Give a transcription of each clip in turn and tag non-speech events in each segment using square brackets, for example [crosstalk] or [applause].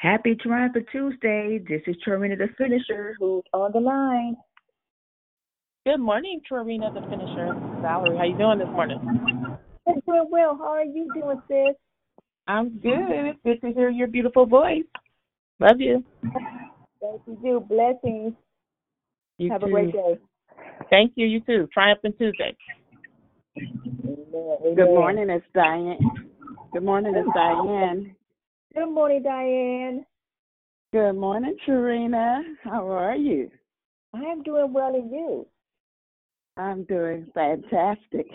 Happy Triumphant Tuesday. This is Trina the Finisher who's on the line. Good morning, Trina the Finisher. Valerie, how you doing this morning? I'm doing well. How are you doing, sis? I'm good. It's good to hear your beautiful voice. Love you. Thank you. Do blessings. You Have too. a great day. Thank you. You too. Triumphant Tuesday. Amen. Good morning, it's Diane. Good morning, it's Diane. Good morning, Diane. Good morning, Trina. How are you? I am doing well, and you? I'm doing fantastic.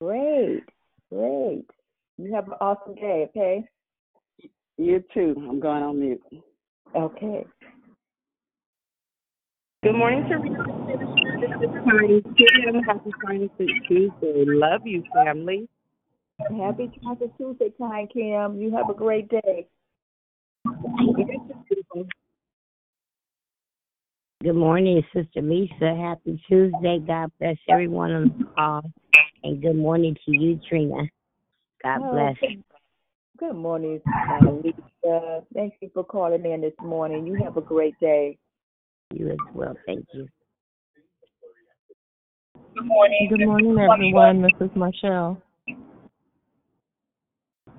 Great. Great. You have an awesome day. Okay. You too. I'm going on mute. Okay. Good morning, Teresa. This is Connie Kim. Happy Triumphant Tuesday. Love you, family. Happy Triumphant Tuesday, Kind Kim. You have a great day. Good morning, Sister Lisa. Happy Tuesday. God bless everyone on the call. And good morning to you, Trina. God Oh, bless. good- Good morning, uh, Lisa. Thank you for calling in this morning. You have a great day. you as well. Thank you. Good morning. Good morning, everyone. This is Michelle.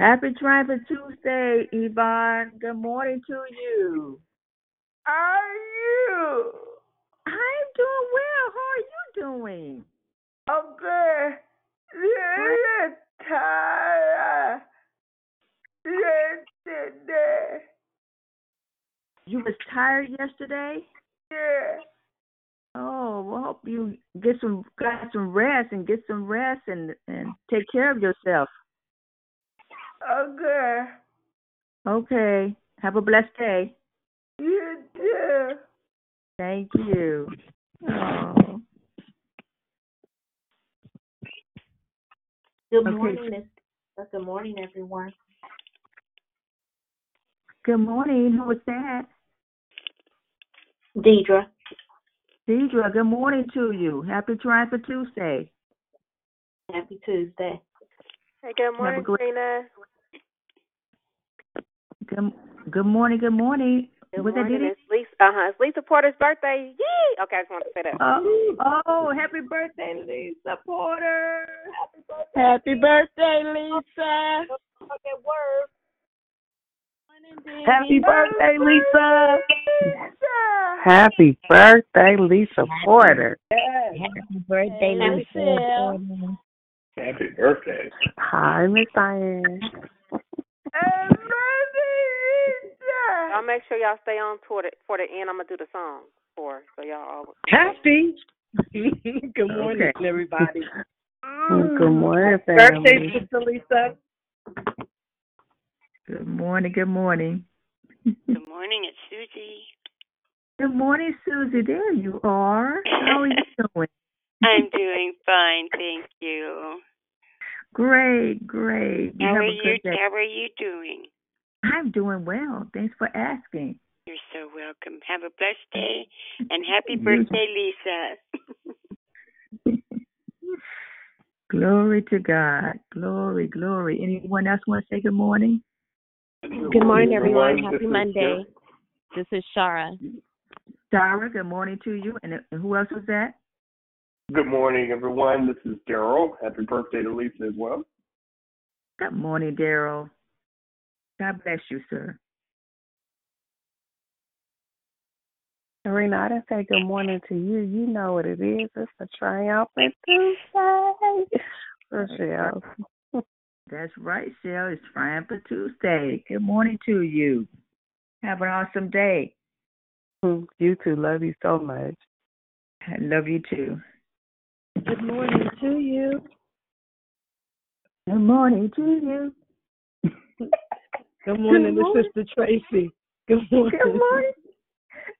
Happy Triumphant Tuesday, Yvonne. Good morning to you. Are you? I'm doing well. How are you doing? Okay. Little tired yesterday. You was tired yesterday? Yeah. Oh, well, hope you get some got some rest and get some rest and and take care of yourself. Okay. Okay. Have a blessed day. You too. Thank you. Oh. Good Okay. morning, Miss. uh, Good morning, everyone. Good morning. Who was that? Deidre. Deidre, good morning to you. Happy Triumphant Tuesday. Happy Tuesday. Hey, good Have a morning, great- Trina. Good, good morning, good morning. Good was that morning. Diddy? It's Lisa. Uh huh. It's Lisa Porter's birthday. Yay! Okay, I just wanted to say that. Oh, oh, happy birthday, Lisa Porter. Happy birthday. Happy birthday, Lisa. Okay, word. Happy birthday, Lisa. Lisa. Happy birthday, Lisa Porter. Happy birthday, Hey, Lisa. Happy birthday. Hi, Miss Diane. And Lisa. Y'all make sure y'all stay on toward it for the end. I'm gonna do the song for so y'all all. Happy. [laughs] Good morning, Okay. everybody. Mm. Good morning, Birthday, family. Sister Lisa. Good morning, good morning. Good morning, it's Susie. Good morning, Susie. There you are. How are you [laughs] doing? I'm doing fine, thank you. Great, great. You How have are you? How are you doing? I'm doing well. Thanks for asking. You're so welcome. Have a blessed day [laughs] and happy birthday, Lisa. [laughs] Glory to God. Glory, glory. Anyone else want to say good morning? Good morning, everyone. This Happy is Monday. This is Shara. Shara, good morning to you. And and who else was that? Good morning, everyone. This is Daryl. Happy birthday to Lisa as well. Good morning, Daryl. God bless you, sir. Serena, I didn't say good morning to you. You know what it is. It's a triumphant Tuesday. Rochelle. That's right, Shell. It's Triumphant Tuesday. Good morning to you. Have an awesome day. Mm, you too. Love you so much. I love you too. Good morning to you. Good morning to you. Good morning, Good morning. Sister Tracy. Good morning. Good morning.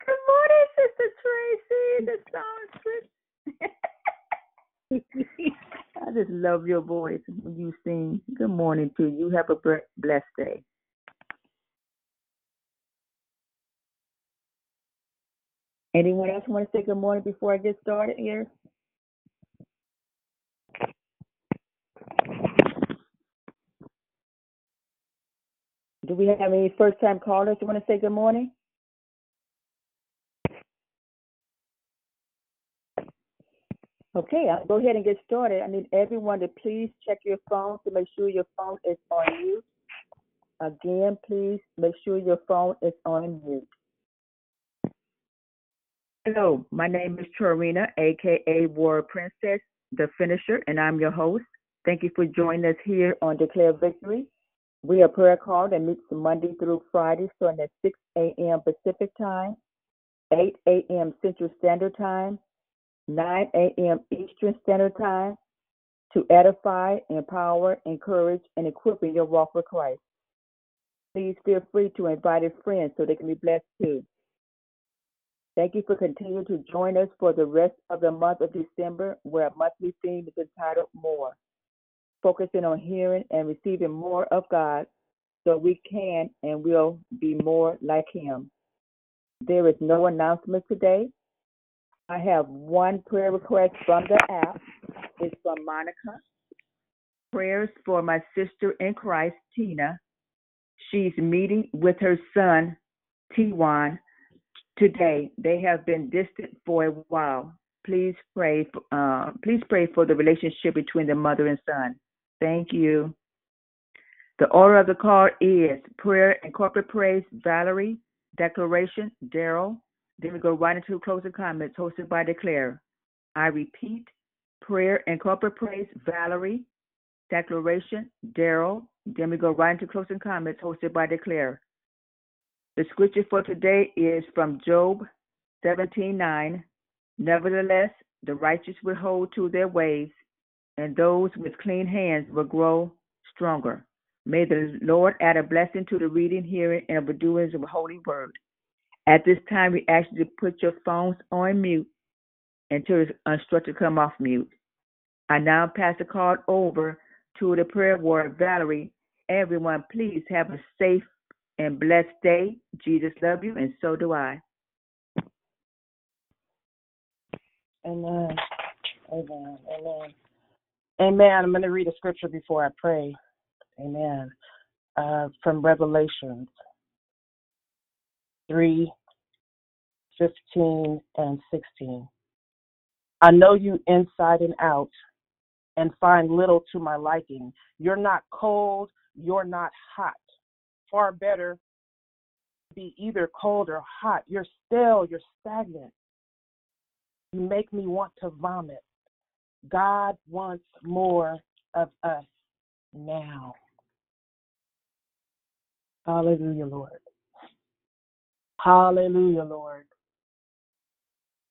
Good morning, Sister Tracy. The songstress. [laughs] I just love your voice when you sing. Good morning to you. Have a blessed day. Anyone else want to say good morning before I get started here? Do we have any first time callers who want to say good morning? Okay, I'll go ahead and get started. I need everyone to please check your phone to make sure your phone is on mute. Again, please make sure your phone is on mute. Hello, my name is Torina, aka War Princess, the finisher, and I'm your host. Thank you for joining us here on Declare Victory. We are prayer call that meets Monday through Friday, starting at 6 a.m. Pacific Time, 8 a.m. Central Standard Time, 9 a.m. Eastern Standard Time, to edify, empower, encourage, and equip in your walk with Christ. Please feel free to invite a friend so they can be blessed too. Thank you for continuing to join us for the rest of the month of December, where our monthly theme is entitled More, focusing on hearing and receiving more of God so we can and will be more like Him. There is no announcement today. I have one prayer request from the app. It's from Monica. Prayers for my sister in Christ, Tina. She's meeting with her son, Tiwan, today. They have been distant for a while. Please pray. Uh, please pray for the relationship between the mother and son. Thank you. The order of the call is prayer and corporate praise, Valerie, declaration, Daryl. Then we go right into closing comments hosted by Declare. I repeat, prayer and corporate praise, Valerie, declaration, Daryl. Then we go right into closing comments hosted by Declare. The scripture for today is from Job 17:9. Nevertheless, the righteous will hold to their ways, and those with clean hands will grow stronger. May the Lord add a blessing to the reading, hearing, and the doings of the Holy Word. At this time, we ask you to put your phones on mute until it's instructed to come off mute. I now pass the card over to the prayer warrior, Valerie. Everyone, please have a safe and blessed day. Jesus love you, and so do I. Amen. Amen. Amen. Amen. I'm going to read a scripture before I pray. Amen. Uh, from Revelations 3 15 and 16. I know you inside and out and find little to my liking. You're not cold, you're not hot. Far better be either cold or hot. You're stale, you're stagnant. You make me want to vomit. God wants more of us now. Hallelujah, Lord. Hallelujah, Lord.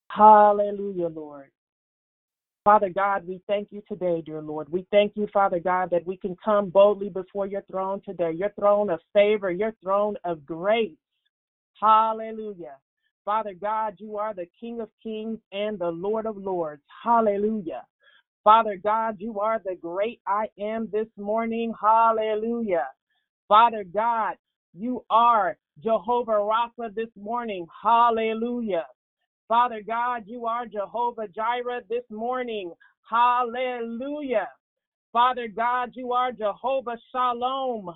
Hallelujah, Lord. Father God, we thank you today, dear Lord. We thank you, Father God, that we can come boldly before your throne today, your throne of favor, your throne of grace. Hallelujah. Father God, you are the King of kings and the Lord of lords. Hallelujah. Father God, you are the great I am this morning. Hallelujah. Father God, you are Jehovah Rapha this morning. Hallelujah. Father God, you are Jehovah Jireh this morning. Hallelujah. Father God, you are Jehovah Shalom.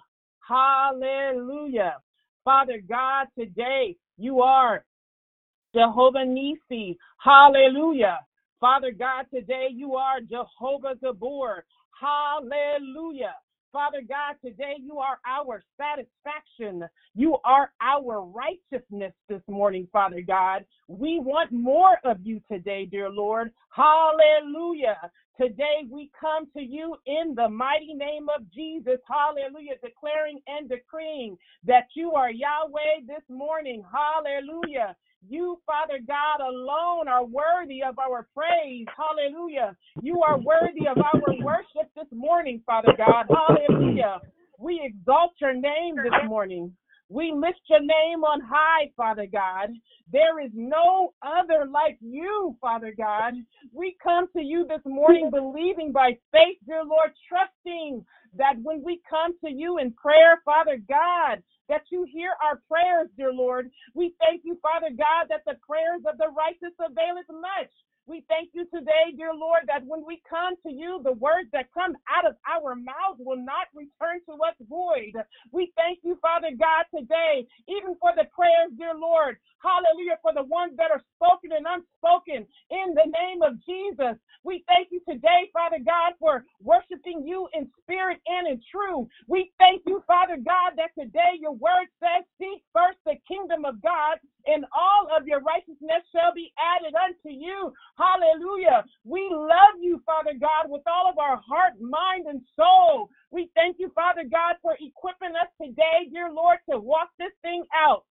Hallelujah. Father God, today you are Jehovah Nisi. Hallelujah. Father God, today you are Jehovah Gibbor. Hallelujah. Father God, today you are our satisfaction. You are our righteousness this morning, Father God. We want more of you today, dear Lord. Hallelujah. Today we come to you in the mighty name of Jesus. Hallelujah. Declaring and decreeing that you are Yahweh this morning. Hallelujah. You, Father God, alone are worthy of our praise. Hallelujah. You are worthy of our worship this morning, Father God. Hallelujah. We exalt your name this morning. We lift your name on high, Father God. There is no other like you, Father God. We come to you this morning believing by faith, dear Lord, trusting that when we come to you in prayer, Father God, that you hear our prayers, dear Lord. We thank you, Father God, that the prayers of the righteous availeth much. We thank you today, dear Lord, that when we come to you, the words that come out of our mouths will not return to us void. We thank you, Father God, today, even for the prayers, dear Lord. Hallelujah, for the ones that are spoken and unspoken in the name of Jesus. We thank you today, Father God, for worshiping you in spirit and in truth. We thank you, Father God, that today your word says, Seek first the kingdom of God, and all of your righteousness shall be added unto you. Hallelujah. We love you, Father God, with all of our heart, mind, and soul. We thank you, Father God, for equipping us today, dear Lord, to walk this thing out.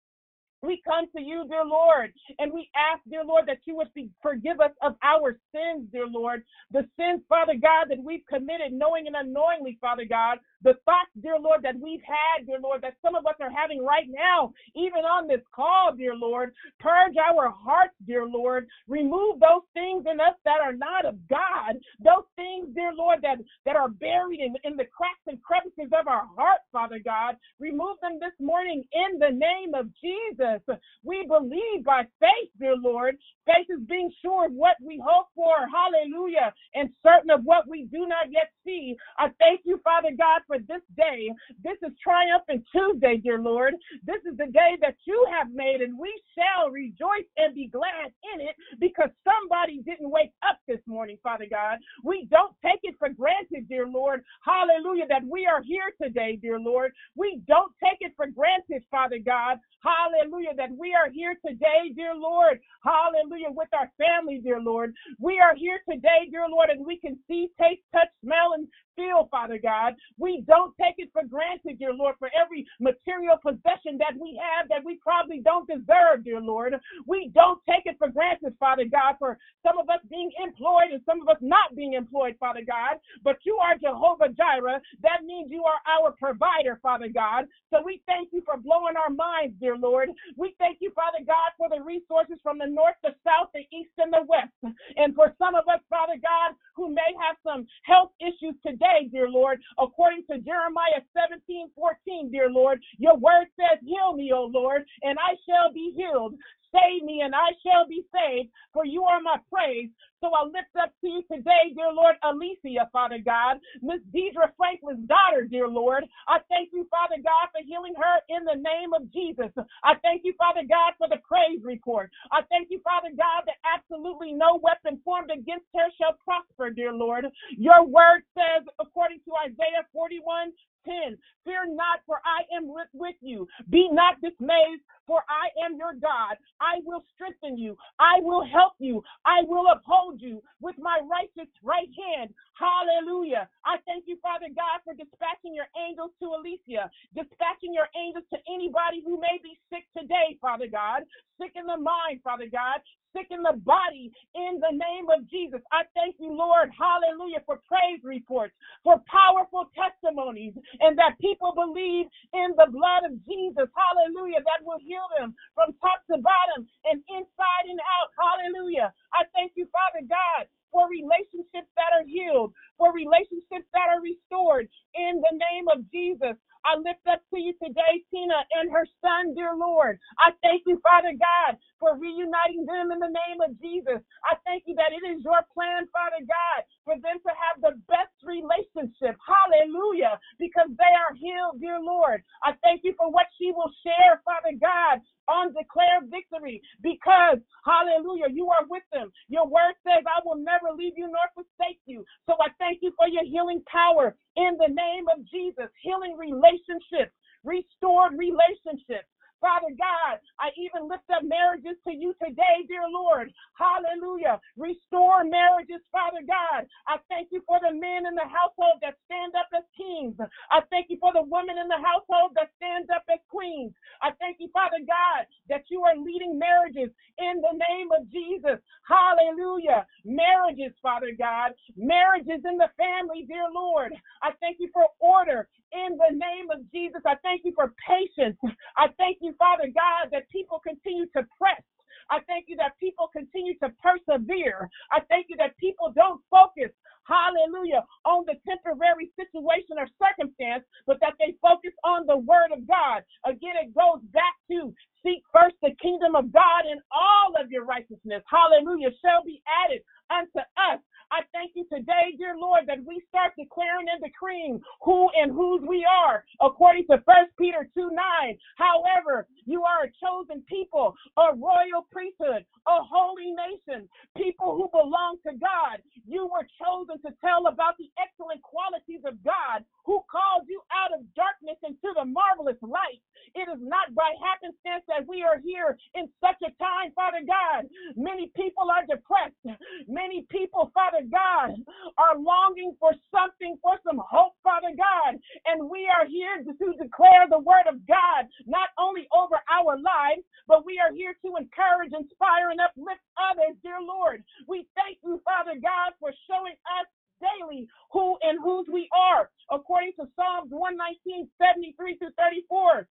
We come to you, dear Lord, and we ask, dear Lord, that you would forgive us of our sins, dear Lord. The sins, Father God, that we've committed knowing and unknowingly, Father God. The thoughts, dear Lord, that we've had, dear Lord, that some of us are having right now, even on this call, dear Lord. Purge our hearts, dear Lord. Remove those things in us that are not of God. Those things, dear Lord, that, that are buried in, in the cracks and crevices of our heart, Father God. Remove them this morning in the name of Jesus. We believe by faith, dear Lord. Faith is being sure of what we hope for. Hallelujah. And certain of what we do not yet see. I thank you, Father God, for this day. This is Triumphant Tuesday, dear Lord. This is the day that you have made, and we shall rejoice and be glad in it because somebody didn't wake up this morning, Father God. We don't take it for granted, dear Lord. Hallelujah, that we are here today, dear Lord. We don't take it for granted, Father God. Hallelujah, that we are here today, dear Lord. Hallelujah, with our family, dear Lord. We are here today, dear Lord, and we can see, taste, touch, smell, and feel, Father God. We don't take it for granted, dear Lord, for every material possession that we have that we probably don't deserve, dear Lord. We don't take it for granted, Father God, for some of us being employed and some of us not being employed, Father God. But you are Jehovah Jireh. That means you are our provider, Father God. So we thank you for blowing our minds, dear Lord. We thank you, Father God, for the resources from the north, the south, the east, and the west. And for some of us, Father God, who may have some health issues today, dear Lord, according to Jeremiah 17 14, dear Lord, your word says, Heal me, O Lord, and I shall be healed. Save me, and I shall be saved, for you are my praise. So I lift up to you today, dear Lord, Alicia, Father God, Miss Deidre Franklin's daughter, dear Lord. I thank you, Father God, for healing her in the name of Jesus. I thank you, Father God, for the praise report. I thank you, Father God, that absolutely no weapon formed against her shall prosper, dear Lord. Your word says, according to Isaiah 41, 10. Fear not, for I am with, you. Be not dismayed, for I am your God. I will strengthen you. I will help you. I will uphold you with my righteous right hand. Hallelujah. I thank you, Father God, for dispatching your angels to Alicia, dispatching your angels to anybody who may be sick today, Father God, sick in the mind, Father God, sick in the body, in the name of Jesus. I thank you, Lord, hallelujah, for praise reports, for powerful testimonies, and that people believe in the blood of Jesus, hallelujah, that will heal them from top to bottom and inside and out, hallelujah. I thank you, Father God, for relationships that are healed, for relationships that are restored in the name of Jesus. I lift up to you today, Tina and her son, dear Lord. I thank you, Father God, for reuniting them in the name of Jesus. I thank you that it is your plan, Father God, for them to have the best relationship. Hallelujah. Because they are healed, dear Lord. I thank you for what she will share, Father God, on declare victory because hallelujah you are with them your word says i will never leave you nor forsake you so i thank you for your healing power. In the name of jesus healing relationships. Restored relationships Father God, I even lift up marriages to you today, dear Lord. Hallelujah. Restore marriages, Father God. I thank you for the men in the household that stand up as kings. I thank you for the women in the household that stand up as queens. I thank you, Father God, that you are leading marriages in the name of Jesus. Hallelujah. Marriages, Father God. Marriages in the family, dear Lord. I thank you for order in the name of Jesus. I thank you for patience. I thank you, Father God, that people continue to press. I thank you that people continue to persevere. I thank you that people don't focus, hallelujah, on the temporary situation or circumstance, but that they focus on the word of God. Again, it goes back to seek first the kingdom of God and all of your righteousness, hallelujah, shall be added unto us. You today, dear Lord, that we start declaring and decreeing who and whose we are, according to 1 Peter 2 9. However, you are a chosen people, a royal priesthood, a holy nation, people who belong to God. You were chosen to tell about the excellent qualities of God who called you out of darkness into the marvelous light. It is not by happenstance that we are here in such a time, Father God. Many people are depressed. Many people, Father God, are longing for something, for some hope, Father God. And we are here to, to declare the word of God, not only over our lives, but we are here to encourage, inspire, and uplift others, dear Lord. We thank you, Father God, for showing us daily who and whose we are, according to Psalms 119, 73 through 34.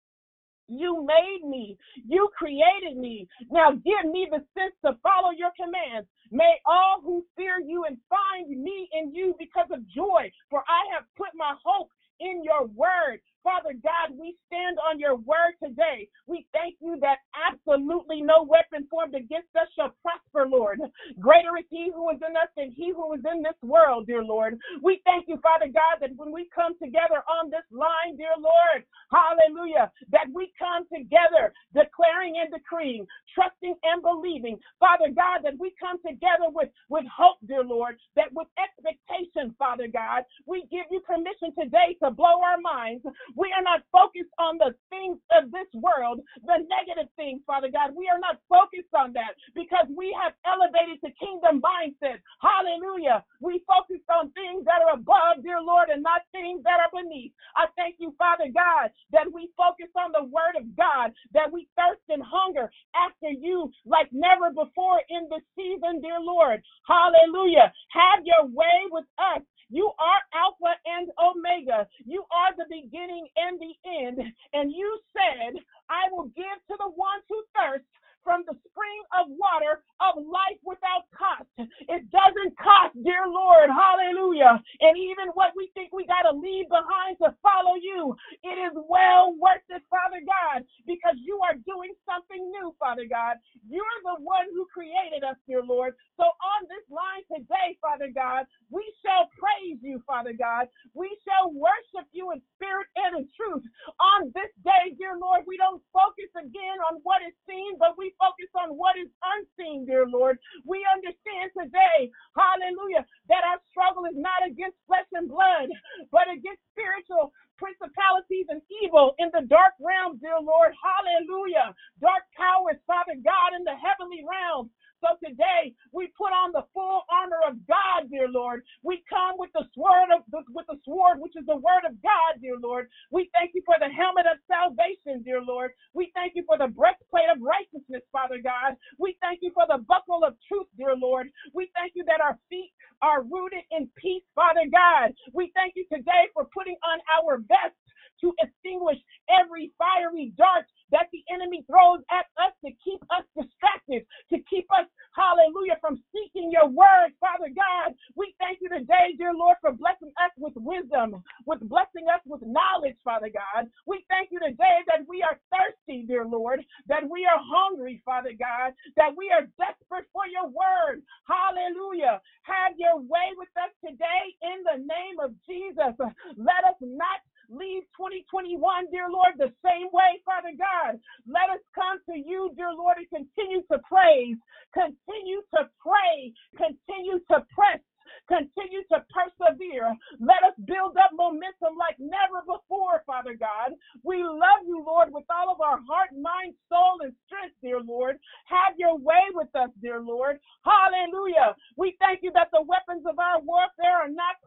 You made me. You created me. Now give me the sense to follow your commands. May all who fear you and find me in you because of joy, for I have put my hope in your word. Father God, we stand on your word today. We thank you that absolutely no weapon formed against us shall prosper, Lord. Greater is he who is in us than he who is in this world, dear Lord. We thank you, Father God, that when we come together on this line, dear Lord, hallelujah, that we come together declaring and decreeing, trusting and believing, Father God, that we come together with, with hope, dear Lord, that with expectation, Father God, we give you permission today to blow our minds. We are not focused on the things of this world, the negative things, Father God. We are not focused on that because we have elevated to kingdom mindset. Hallelujah. We focus on things that are above, dear Lord, and not things that are beneath. I thank you, Father God, that we focus on the word of God, that we thirst and hunger after you like never before in this season, dear Lord. Hallelujah. Have your way with us. You are Alpha and Omega. You are the beginning and the end. And you said, I will give to the ones who thirst from the spring of water of life without cost. It doesn't cost, dear Lord. Hallelujah. And even what we think we got to leave behind to follow you, it is well worth it, Father God, because you are doing something new, Father God. You're the one who created us, dear Lord. So on this line today, Father God, we shall praise you, Father God. We shall worship you in spirit and in truth. On this day, dear Lord, we don't focus again on what is seen, but we focus on what is unseen, dear Lord. We understand today, hallelujah, that our struggle is not against flesh and blood, but against spiritual principalities and evil in the dark realm, dear Lord. Hallelujah. Dark powers, Father God, in the heavenly realms. So today we put on the full armor of God, dear Lord. We come with the sword of with the sword, which is the word of God, dear Lord. We thank you for the helmet of salvation, dear Lord. We thank you for the breastplate of righteousness, Father God. We thank you for the buckle of truth, dear Lord. We thank you that our feet are rooted in peace, Father God. We thank you today for putting on our best to extinguish every fiery dart that the enemy throws at us to keep us distracted, to keep us, hallelujah, from seeking your word, Father God. We thank you today, dear Lord, for blessing us with wisdom, with blessing us with knowledge, Father God. We thank you today that we are thirsty, dear Lord, that we are hungry, Father God, that we are desperate for your word. Hallelujah. Have your way with us today in the name of Jesus. Let us not leave 2021, dear Lord, the same way, Father God. Let us come to you, dear Lord, and continue to praise, continue to pray, continue to press. Continue to persevere. Let us build up momentum like never before, Father God. We love you, Lord, with all of our heart, mind, soul, and strength, dear Lord. Have your way with us, dear Lord. Hallelujah. We thank you that the weapons of our warfare are not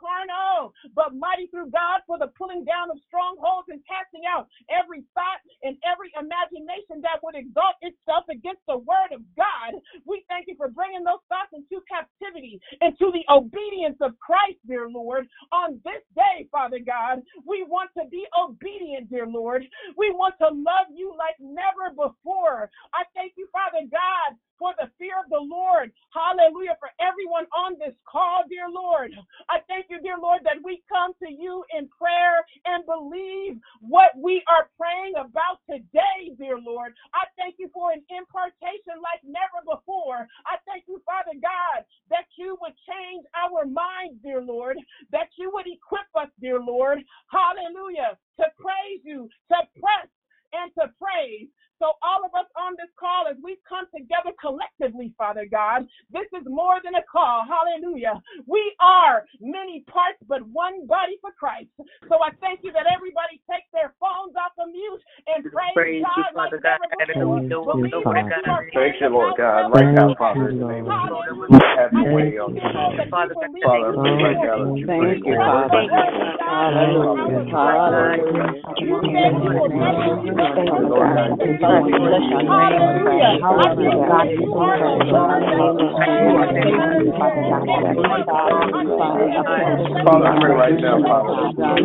but mighty through God for the pulling down of strongholds and casting out every thought and every imagination that would exalt itself against the word of God. We thank you for bringing those thoughts into captivity, into the obedience of Christ, dear Lord. On this day, Father God, we want to be obedient, dear Lord. We want to love you like never before. I thank you, Father God, for the fear of the Lord. Hallelujah. For everyone on this call, dear Lord. I thank you, dear Lord, that we come to you in prayer and believe what we are praying about today, dear Lord. I thank you for an impartation like never before. I thank you, Father God, that you would change our minds, dear Lord, that you would equip us, dear Lord. Hallelujah. To praise you, to press and to praise. So, all of us on this call, as we come together collectively, Father God, this is more than a call. Hallelujah. We are many parts, but one body for Christ. So, I thank you that everybody take their phones off of mute and praise, Praise you, God like Father God. never before. Hallelujah. Lord God. Thank you, Lord God. right Right now, now, Father, in the name of Jesus. Hallelujah. Have your way Thank on you, this Lord, line. that we Father God. believe Father, you we for right your now that you Thank bring you, Trust order. the Father. word of God in Hallelujah. our prayer, Hallelujah. Thank you Bless Thank thank thank thank right now, Father, that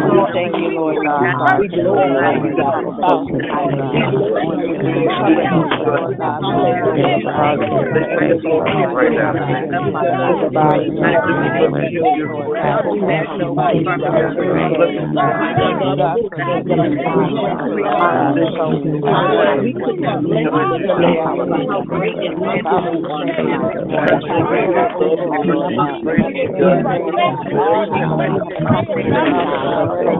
you thank you we are God, blessed for going your and blessed for coming. your I thank you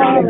that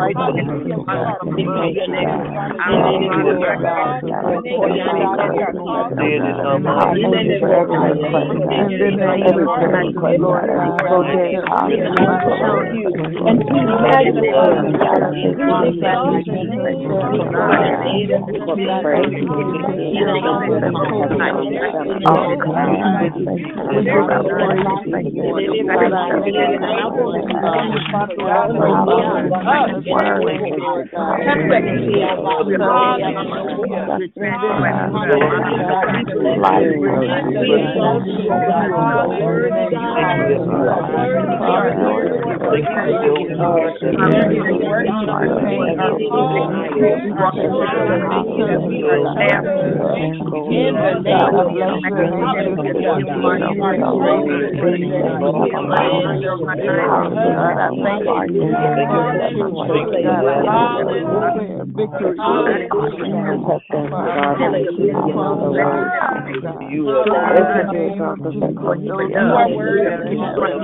coming back Lord, I in pray line right now, Father, that you I thank you, this Lord. Lord, Hallelujah. Blessing us with joy. We thank you for the of our Hallelujah. life. Father Bless God. your name, We love you, Lord. thank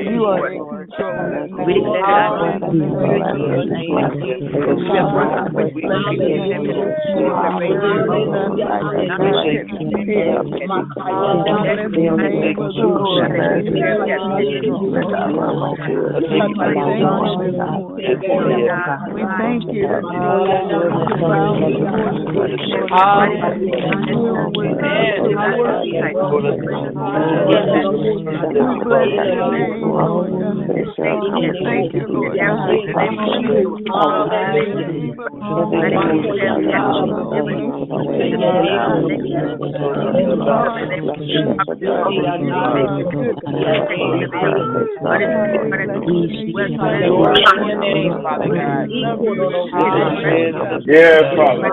you, Lord God. We glorify you, God. Every day of my to get We thank you. Thank you, Lord. Yes, Father.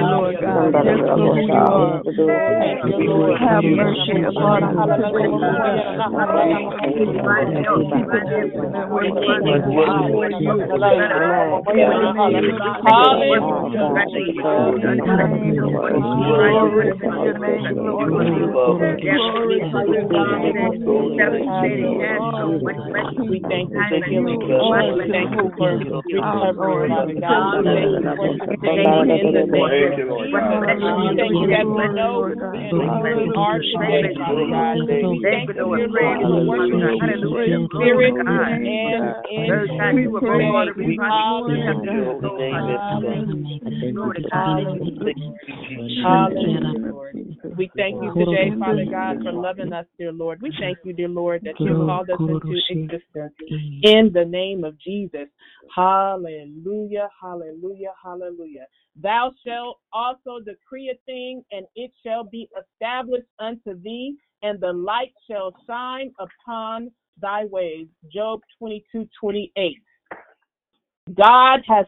Lord God. Thank you, Have mercy upon us We thank you for healing. We thank you for recovery, Father God. We thank you for in the name of Jesus. We thank you that we know and we are today, Father God. We thank you, dear Lord, for working in spirit and in truth. Hallelujah. We thank you today, Father God, for loving us, dear Lord. We thank you, dear Lord, that you called us into existence in the name of Jesus. Hallelujah, hallelujah, hallelujah. Thou shalt also decree a thing, and it shall be established unto thee, and the light shall shine upon thy ways. Job 22 28. God has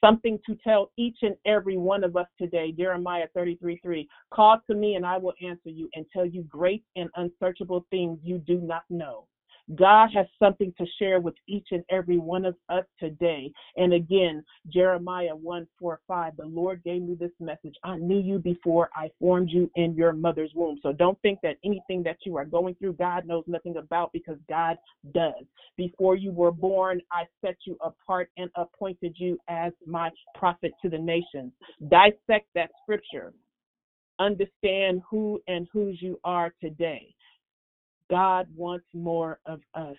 something to tell each and every one of us today. Jeremiah 33 3. Call to me, and I will answer you and tell you great and unsearchable things you do not know. God has something to share with each and every one of us today. And again, Jeremiah 1 4 5, the Lord gave me this message. I knew you before I formed you in your mother's womb. So don't think that anything that you are going through, God knows nothing about because God does. Before you were born, I set you apart and appointed you as my prophet to the nations. Dissect that scripture. Understand who and whose you are today. God wants more of us.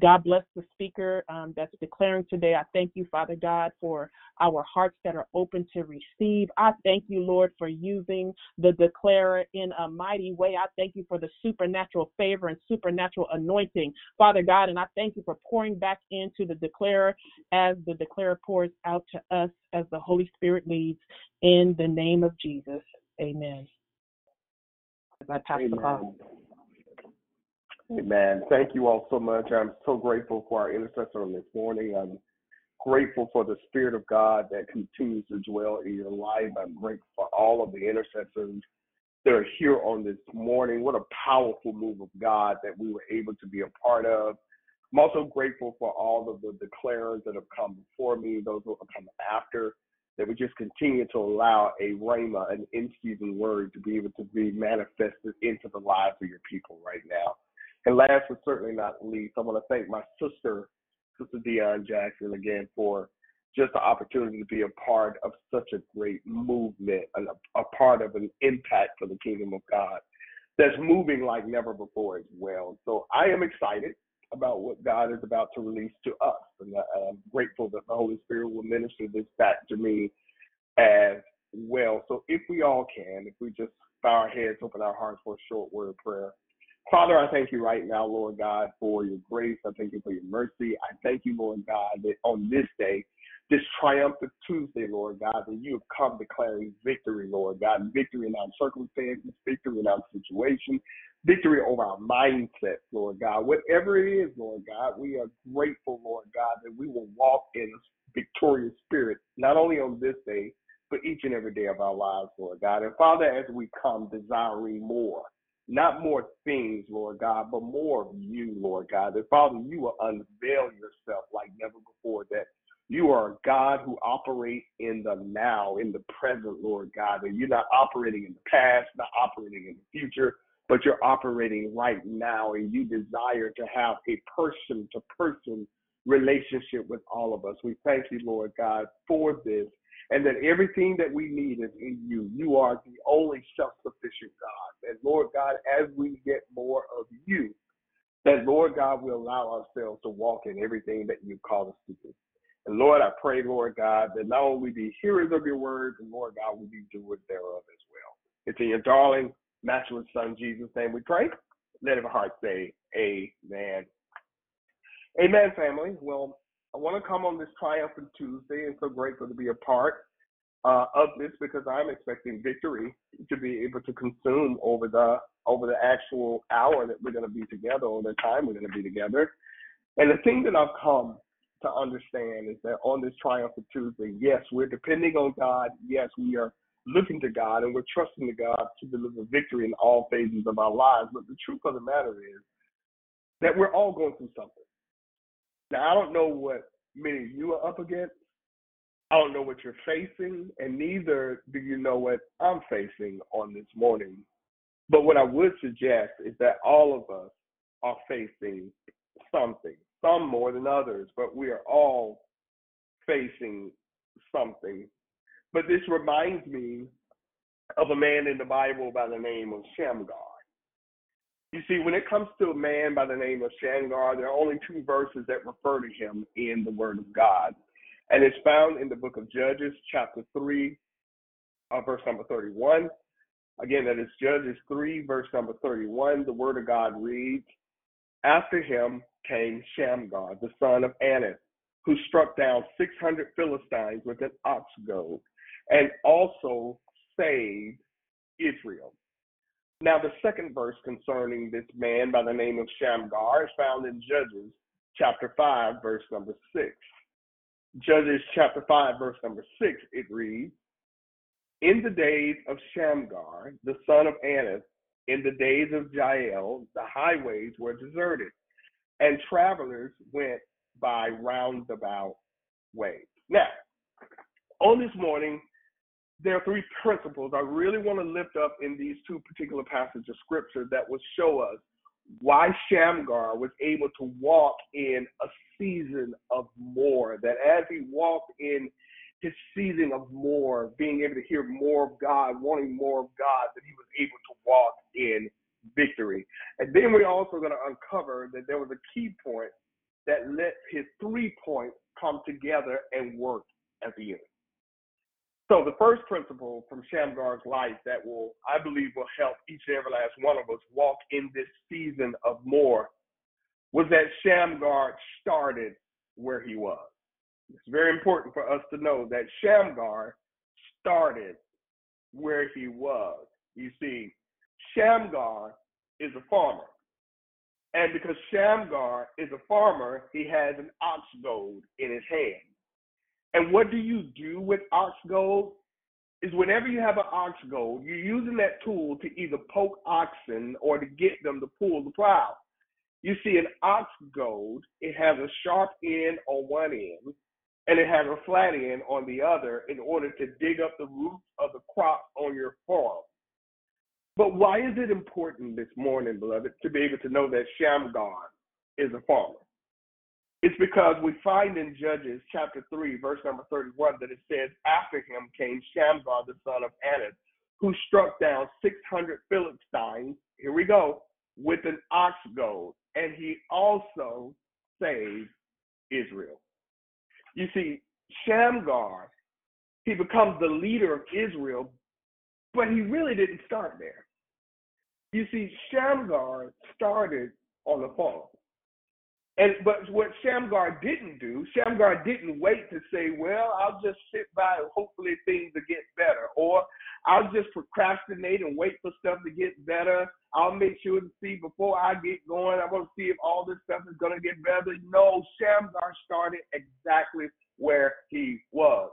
God bless the speaker um, that's declaring today. I thank you, Father God, for our hearts that are open to receive. I thank you, Lord, for using the declarer in a mighty way. I thank you for the supernatural favor and supernatural anointing, Father God, and I thank you for pouring back into the declarer as the declarer pours out to us as the Holy Spirit leads. In the name of Jesus, amen. As I pass the call. Amen. Thank you all so much. I'm so grateful for our intercessor on this morning. I'm grateful for the Spirit of God that continues to dwell in your life. I'm grateful for all of the intercessors that are here on this morning. What a powerful move of God that we were able to be a part of. I'm also grateful for all of the declarers that have come before me, those who have come after, that we just continue to allow a rhema, an in-season word, to be able to be manifested into the lives of your people right now. And last but certainly not least, I want to thank my sister, Sister Dion Jackson, again for just the opportunity to be a part of such a great movement, a, a part of an impact for the kingdom of God that's moving like never before as well. So I am excited about what God is about to release to us. And uh, I'm grateful that the Holy Spirit will minister this back to me as well. So if we all can, if we just bow our heads, open our hearts for a short word of prayer. Father, I thank you right now, Lord God, for your grace. I thank you for your mercy. I thank you, Lord God, that on this day, this triumphant Tuesday, Lord God, that you have come declaring victory, Lord God, victory in our circumstances, victory in our situation, victory over our mindsets, Lord God. Whatever it is, Lord God, we are grateful, Lord God, that we will walk in victorious spirit, not only on this day, but each and every day of our lives, Lord God. And Father, as we come desiring more, not more things, Lord God, but more of you, Lord God. That Father, you will unveil yourself like never before. That you are a God who operates in the now, in the present, Lord God. That you're not operating in the past, not operating in the future, but you're operating right now, and you desire to have a person to person relationship with all of us. We thank you, Lord God, for this and that everything that we need is in you. You are the only self sufficient God. And Lord God, as we get more of you, that Lord God will allow ourselves to walk in everything that you call us to do. And Lord, I pray, Lord God, that not only be hearers of your word, but Lord God, we be doers thereof as well. It's in your darling, matchless Son, Jesus' name we pray. Let every heart say, Amen. Amen, family. Well, I want to come on this triumphant Tuesday and so grateful to be a part uh, of this because I'm expecting victory to be able to consume over the over the actual hour that we're going to be together or the time we're going to be together. And the thing that I've come to understand is that on this triumphant Tuesday, yes, we're depending on God. Yes, we are looking to God and we're trusting to God to deliver victory in all phases of our lives. But the truth of the matter is that we're all going through something. Now, I don't know what many you are up against. I don't know what you're facing, and neither do you know what I'm facing on this morning. But what I would suggest is that all of us are facing something, some more than others, but we are all facing something. But this reminds me of a man in the Bible by the name of Shamgar. You see, when it comes to a man by the name of Shamgar, there are only two verses that refer to him in the Word of God. And it's found in the book of Judges, chapter 3, uh, verse number 31. Again, that is Judges 3, verse number 31. The Word of God reads After him came Shamgar, the son of Anath, who struck down 600 Philistines with an ox goad and also saved Israel. Now, the second verse concerning this man by the name of Shamgar is found in Judges chapter 5, verse number 6. Judges chapter 5, verse number 6, it reads In the days of Shamgar, the son of Anath, in the days of Jael, the highways were deserted, and travelers went by roundabout ways. Now, on this morning, there are three principles I really want to lift up in these two particular passages of scripture that will show us why Shamgar was able to walk in a season of more. That as he walked in his season of more, being able to hear more of God, wanting more of God, that he was able to walk in victory. And then we're also going to uncover that there was a key point that let his three points come together and work as a unit. So the first principle from Shamgar's life that will, I believe, will help each and every last one of us walk in this season of more was that Shamgar started where he was. It's very important for us to know that Shamgar started where he was. You see, Shamgar is a farmer. And because Shamgar is a farmer, he has an ox goad in his hand. And what do you do with ox goad? Is whenever you have an ox goad, you're using that tool to either poke oxen or to get them to pull the plow. You see, an ox goad, it has a sharp end on one end and it has a flat end on the other in order to dig up the roots of the crop on your farm. But why is it important this morning, beloved, to be able to know that Shamgar is a farmer? It's because we find in Judges chapter 3, verse number 31, that it says, After him came Shamgar, the son of Anath, who struck down 600 Philistines, here we go, with an ox goad, and he also saved Israel. You see, Shamgar, he becomes the leader of Israel, but he really didn't start there. You see, Shamgar started on the farm. And but what Shamgar didn't do, Shamgar didn't wait to say, "Well, I'll just sit by and hopefully things will get better," or "I'll just procrastinate and wait for stuff to get better. I'll make sure to see before I get going. I want to see if all this stuff is going to get better." No, Shamgar started exactly where he was.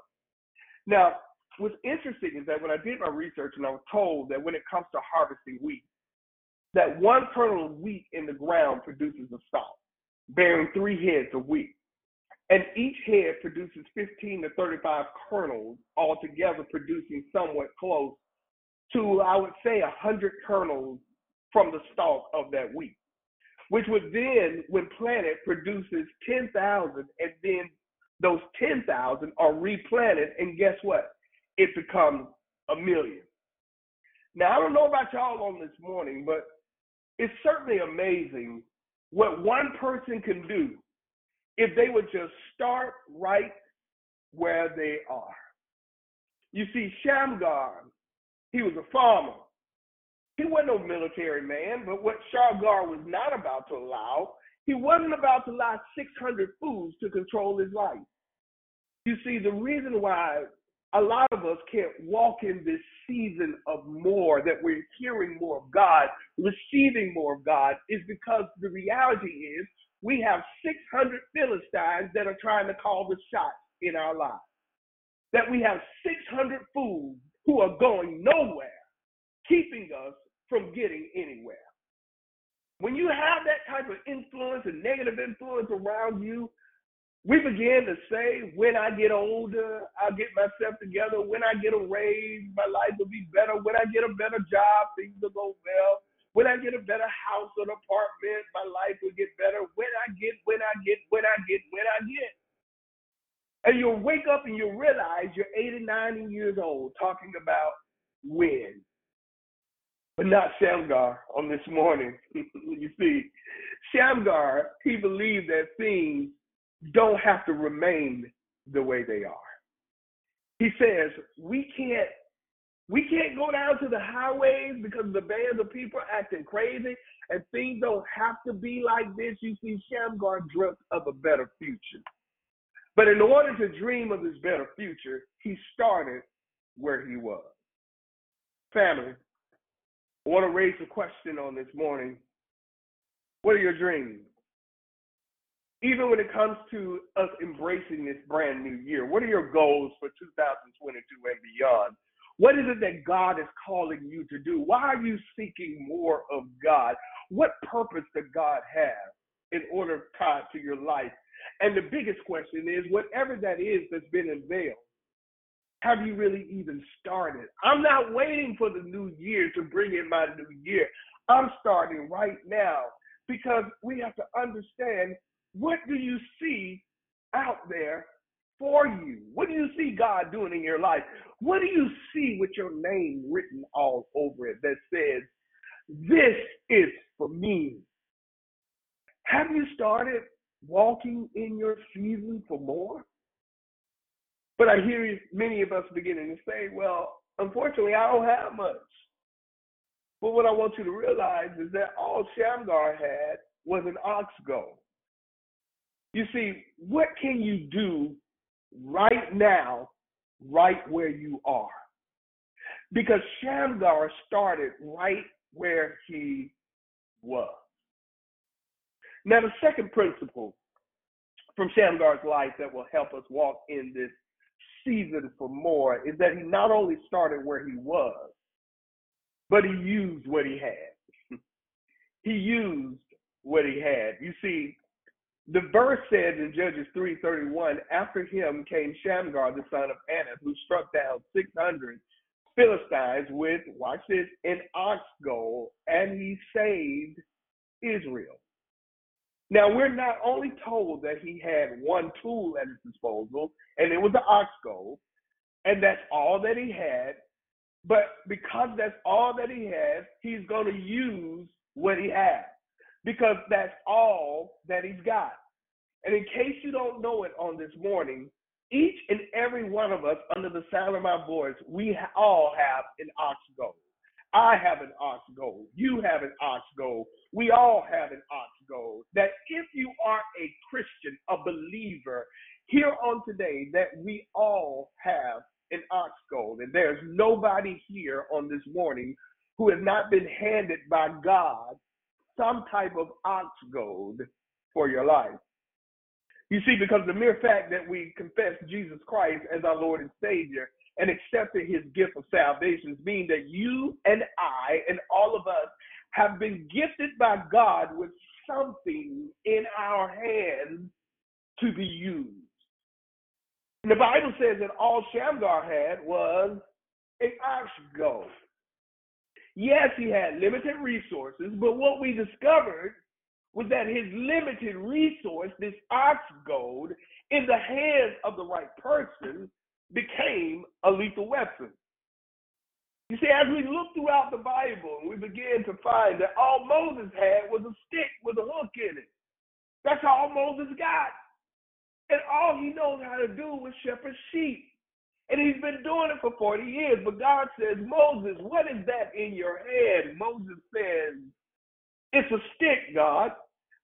Now, what's interesting is that when I did my research, and I was told that when it comes to harvesting wheat, that one kernel of wheat in the ground produces a stalk bearing three heads of wheat. And each head produces 15 to 35 kernels, altogether producing somewhat close to, I would say, 100 kernels from the stalk of that wheat, which would then, when planted, produces 10,000, and then those 10,000 are replanted, and guess what? It becomes a million. Now, I don't know about y'all on this morning, but it's certainly amazing what one person can do if they would just start right where they are. You see, Shamgar, he was a farmer. He wasn't no military man, but what Shamgar was not about to allow, he wasn't about to allow 600 fools to control his life. You see, the reason why a lot of us can't walk in this season of more, that we're hearing more of God, receiving more of God, is because the reality is we have 600 Philistines that are trying to call the shots in our lives. That we have 600 fools who are going nowhere, keeping us from getting anywhere. When you have that type of influence and negative influence around you, we begin to say, when I get older, I'll get myself together. When I get a raise, my life will be better. When I get a better job, things will go well. When I get a better house or apartment, my life will get better. When I get, when I get, when I get, when I get. And you'll wake up and you'll realize you're 80, 90 years old talking about when. But not Shamgar on this morning. [laughs] you see, Shamgar, he believed that things don't have to remain the way they are. He says, we can't we can't go down to the highways because the bands of people acting crazy and things don't have to be like this. You see, Shamgar dreamt of a better future. But in order to dream of this better future, he started where he was. Family, I want to raise a question on this morning. What are your dreams? Even when it comes to us embracing this brand new year, what are your goals for 2022 and beyond? What is it that God is calling you to do? Why are you seeking more of God? What purpose does God have in order tied to your life? And the biggest question is whatever that is that's been unveiled, have you really even started? I'm not waiting for the new year to bring in my new year. I'm starting right now because we have to understand what do you see out there for you? What do you see God doing in your life? What do you see with your name written all over it that says, This is for me? Have you started walking in your season for more? But I hear many of us beginning to say, Well, unfortunately, I don't have much. But what I want you to realize is that all Shamgar had was an ox goad. You see, what can you do right now, right where you are? Because Shamgar started right where he was. Now, the second principle from Shamgar's life that will help us walk in this season for more is that he not only started where he was, but he used what he had. [laughs] he used what he had. You see, the verse says in Judges 3:31, after him came Shamgar, the son of Anath, who struck down 600 Philistines with, watch this, an ox goad, and he saved Israel. Now, we're not only told that he had one tool at his disposal, and it was the ox goad, and that's all that he had, but because that's all that he has, he's going to use what he has because that's all that he's got. And in case you don't know it on this morning, each and every one of us under the sound of my voice, we all have an ox goad. I have an ox goad. You have an ox goad. We all have an ox goad. That if you are a Christian, a believer, here on today, that we all have an ox goad. And there's nobody here on this morning who has not been handed by God some type of ox goad for your life. You see, because the mere fact that we confess Jesus Christ as our Lord and Savior and accepted his gift of salvation means that you and I and all of us have been gifted by God with something in our hands to be used. And the Bible says that all Shamgar had was an ox goad. Yes, he had limited resources, but what we discovered was that his limited resource, this ox goad, in the hands of the right person, became a lethal weapon. You see, as we look throughout the Bible, we begin to find that all Moses had was a stick with a hook in it. That's all Moses got. And all he knows how to do was shepherd sheep. And he's been doing it for 40 years. But God says, Moses, what is that in your hand? Moses says, it's a stick, God.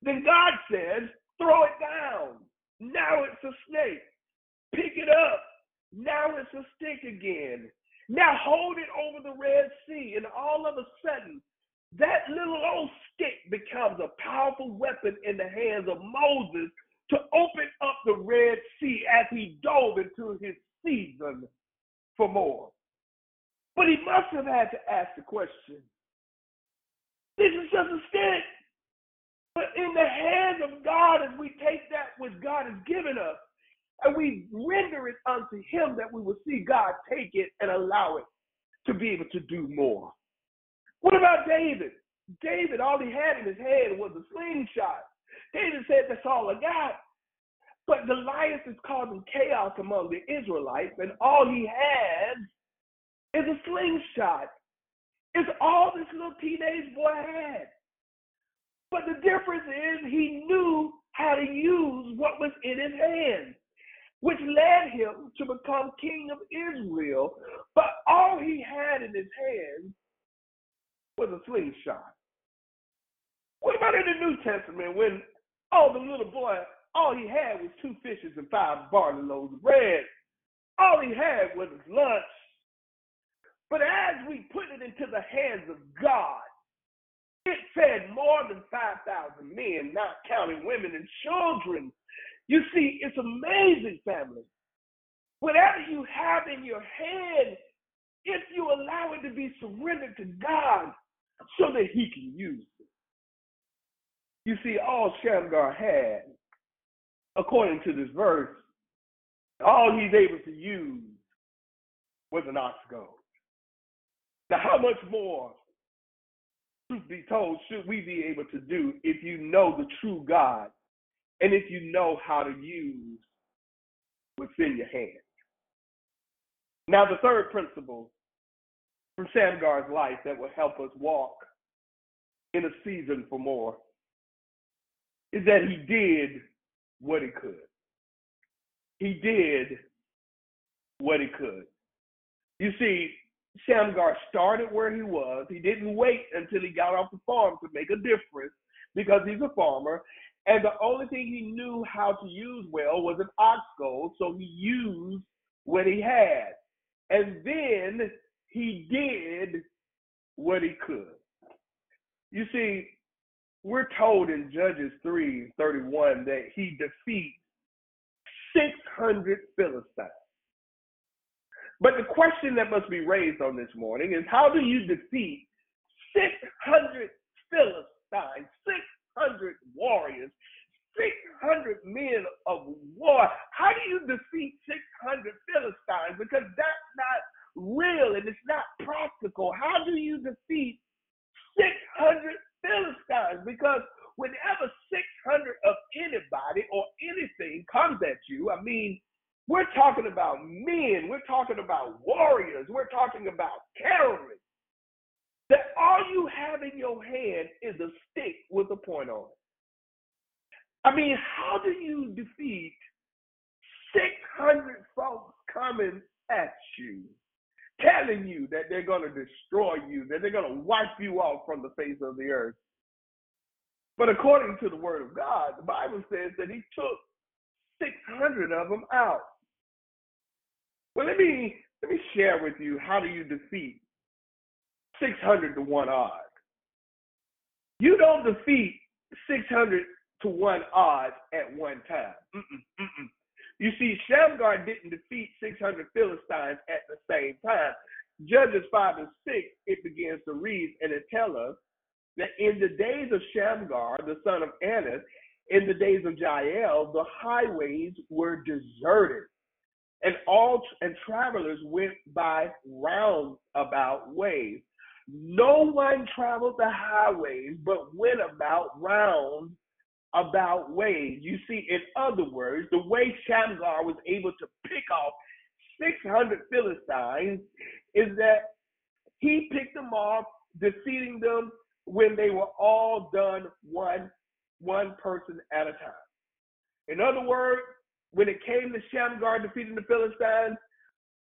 Then God says, throw it down. Now it's a snake. Pick it up. Now it's a stick again. Now hold it over the Red Sea. And all of a sudden, that little old stick becomes a powerful weapon in the hands of Moses to open up the Red Sea as he dove into his season for more. But he must have had to ask the question this is just a stick. But in the hands of God, as we take that which God has given us and we render it unto Him, that we will see God take it and allow it to be able to do more. What about David? David, all he had in his hand was a slingshot. David said, That's all I got. But Goliath is causing chaos among the Israelites, and all he has is a slingshot. It's all this little teenage boy had. But the difference is he knew how to use what was in his hand, which led him to become king of Israel. But all he had in his hand was a slingshot. What about in the New Testament when oh the little boy, all he had was two fishes and five barley loaves of bread. All he had was his lunch. But as we put it into the hands of God, it fed more than 5,000 men, not counting women and children. You see, it's amazing, family. Whatever you have in your hand, if you allow it to be surrendered to God so that He can use it. You see, all Shamgar had, according to this verse, all he's able to use was an ox goad. Now, how much more, truth be told, should we be able to do if you know the true God and if you know how to use what's in your hand? Now, the third principle from Shamgar's life that will help us walk in a season for more is that he did what he could. He did what he could. You see, Shamgar started where he was. He didn't wait until he got off the farm to make a difference because he's a farmer. And the only thing he knew how to use well was an ox goad, so he used what he had. And then he did what he could. You see, we're told in Judges 3 31 that he defeats 600 Philistines. But the question that must be raised on this morning is how do you defeat 600 Philistines, 600 warriors, 600 men of war? How do you defeat 600 Philistines? Because that's not real and it's not practical. How do you defeat 600 Philistines? Because whenever 600 of anybody or anything comes at you, I mean, we're talking about men. We're talking about warriors. We're talking about terrorists. That all you have in your hand is a stick with a point on it. I mean, how do you defeat 600 folks coming at you, telling you that they're going to destroy you, that they're going to wipe you off from the face of the earth? But according to the word of God, the Bible says that he took 600 of them out. Well, let me let me share with you how do you defeat 600 to 1 odds. You don't defeat 600 to 1 odds at one time. Mm-mm, mm-mm. You see, Shamgar didn't defeat 600 Philistines at the same time. Judges 5 and 6, it begins to read, and it tells us that in the days of Shamgar, the son of Anath, in the days of Jael, the highways were deserted and all and travelers went by roundabout ways. No one traveled the highways, but went about round about ways. You see, in other words, the way Shamgar was able to pick off 600 Philistines is that he picked them off, defeating them when they were all done one one person at a time. In other words, when it came to Shamgar defeating the Philistines,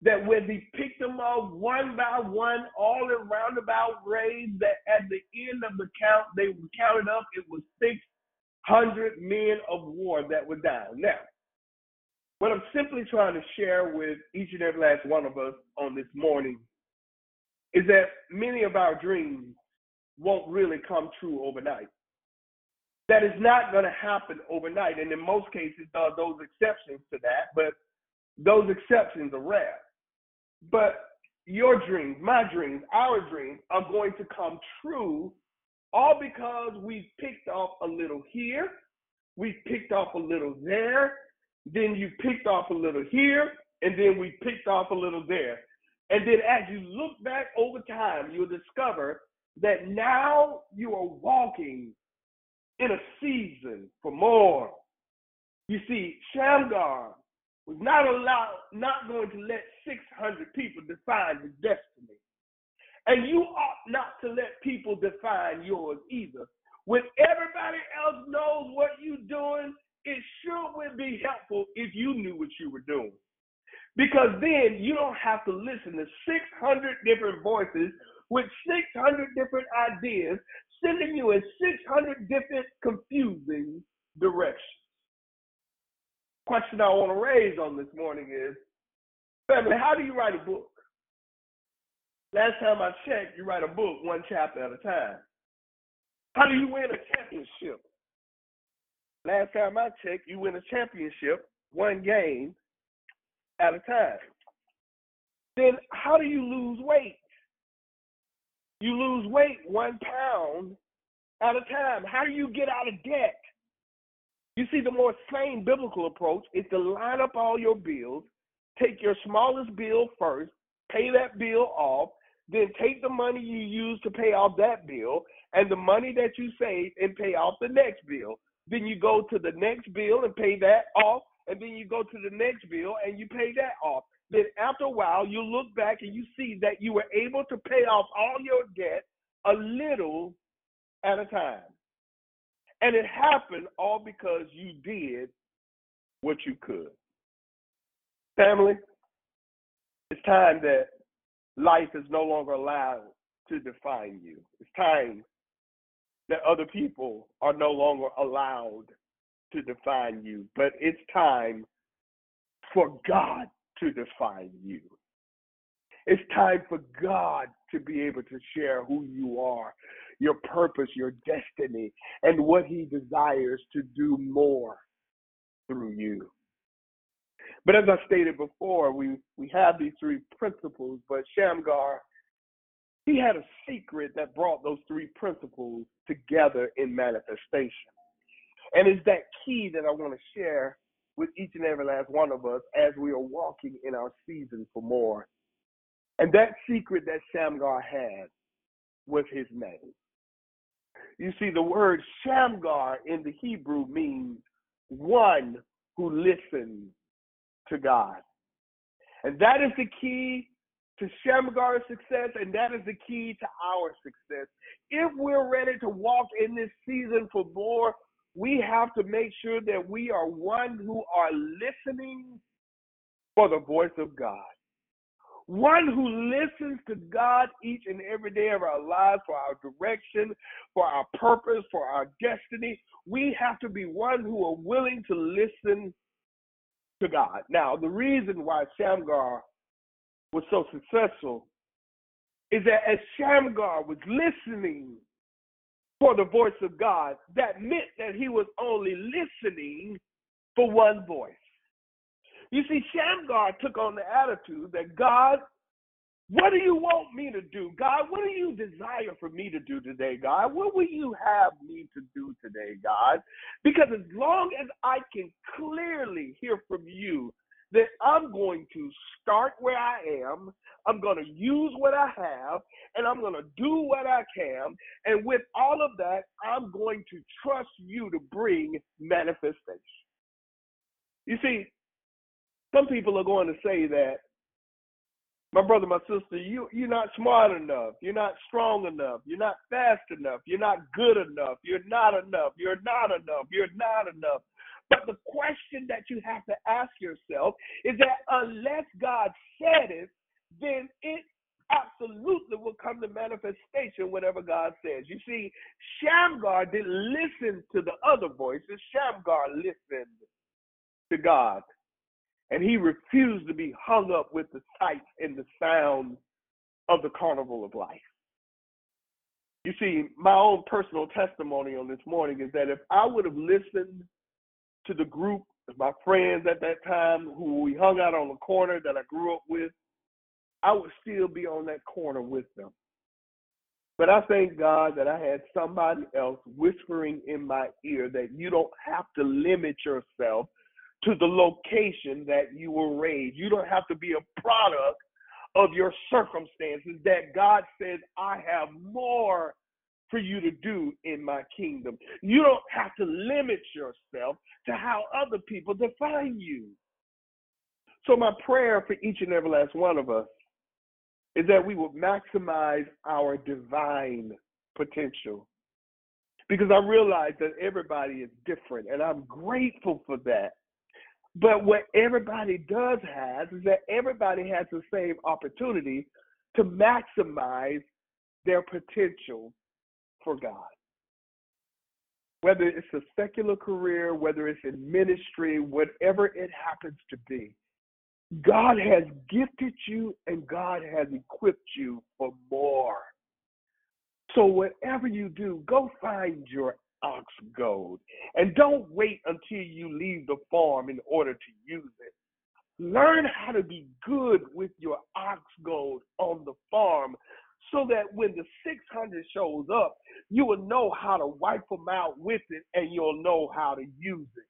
that when he picked them off one by one, all in roundabout ways, that at the end of the count, they were counted up, it was 600 men of war that were down. Now, what I'm simply trying to share with each and every last one of us on this morning is that many of our dreams won't really come true overnight. That is not going to happen overnight. And in most cases, there are those exceptions to that, but those exceptions are rare. But your dreams, my dreams, our dreams are going to come true all because we picked off a little here, we picked off a little there, then you picked off a little here, and then we picked off a little there. And then as you look back over time, you'll discover that now you are walking in a season for more. You see, Shamgar was not allowed, not going to let 600 people define his destiny. And you ought not to let people define yours either. When everybody else knows what you're doing, it sure would be helpful if you knew what you were doing. Because then you don't have to listen to 600 different voices with 600 different ideas sending you in 600 different confusing directions. Question I want to raise on this morning is family, how do you write a book? Last time I checked, you write a book one chapter at a time. How do you win a championship? Last time I checked, you win a championship one game at a time. Then how do you lose weight? You lose weight one pound at a time. How do you get out of debt? You see, the more sane biblical approach is to line up all your bills, take your smallest bill first, pay that bill off, then take the money you use to pay off that bill and the money that you save and pay off the next bill. Then you go to the next bill and pay that off, and then you go to the next bill and you pay that off. Then after a while, you look back and you see that you were able to pay off all your debt a little at a time. And it happened all because you did what you could. Family, it's time that life is no longer allowed to define you. It's time that other people are no longer allowed to define you, but it's time for God to define you. It's time for God to be able to share who you are, your purpose, your destiny, and what He desires to do more through you. But as I stated before, we, we have these three principles, but Shamgar, he had a secret that brought those three principles together in manifestation. And it's that key that I want to share with each and every last one of us as we are walking in our season for more. And that secret that Shamgar had was his name. You see, the word Shamgar in the Hebrew means one who listens to God. And that is the key to Shamgar's success, and that is the key to our success. If we're ready to walk in this season for more, we have to make sure that we are one who are listening for the voice of God. One who listens to God each and every day of our lives for our direction, for our purpose, for our destiny. We have to be one who are willing to listen to God. Now, the reason why Shamgar was so successful is that as Shamgar was listening for the voice of God, that meant that he was only listening for one voice. You see, Shamgar took on the attitude that God, what do you want me to do? God, what do you desire for me to do today, God? What will you have me to do today, God? Because as long as I can clearly hear from you, that I'm going to start where I am, I'm going to use what I have, and I'm going to do what I can. And with all of that, I'm going to trust you to bring manifestation. You see, some people are going to say that, my brother, my sister, you, you're not smart enough. You're not strong enough. You're not fast enough. You're not good enough. You're not enough. You're not enough. You're not enough. But the question that you have to ask yourself is that unless God said it, then it absolutely will come to manifestation whatever God says. You see, Shamgar didn't listen to the other voices, Shamgar listened to God. And he refused to be hung up with the sights and the sounds of the carnival of life. You see, my own personal testimony on this morning is that if I would have listened to the group of my friends at that time who we hung out on the corner that I grew up with, I would still be on that corner with them. But I thank God that I had somebody else whispering in my ear that you don't have to limit yourself to the location that you were raised. You don't have to be a product of your circumstances, that God says, I have more for you to do in my kingdom. You don't have to limit yourself to how other people define you. So, my prayer for each and every last one of us is that we would maximize our divine potential. Because I realize that everybody is different, and I'm grateful for that. But what everybody does has is that everybody has the same opportunity to maximize their potential for God. Whether it's a secular career, whether it's in ministry, whatever it happens to be, God has gifted you and God has equipped you for more. So, whatever you do, go find your ox goad and don't wait until you leave the farm in order to use it. Learn how to be good with your ox goad on the farm so that when the 600 shows up, you will know how to wipe them out with it and you'll know how to use it.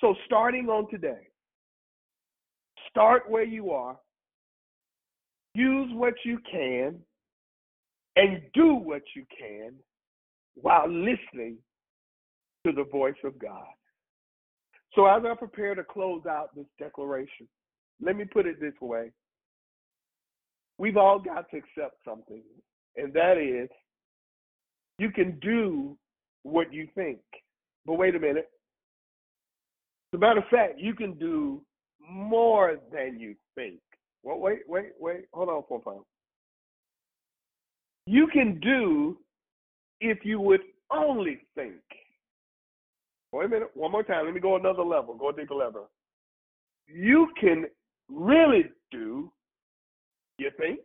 So, starting on today, start where you are, use what you can, and do what you can while listening to the voice of God. So, as I prepare to close out this declaration, let me put it this way. We've all got to accept something, and that is you can do what you think. But wait a minute. As a matter of fact, you can do more than you think. Well, wait, wait, wait. Hold on for a moment. You can do if you would only think. Wait a minute, one more time. Let me go another level. Go a deeper level. You can really do, you think?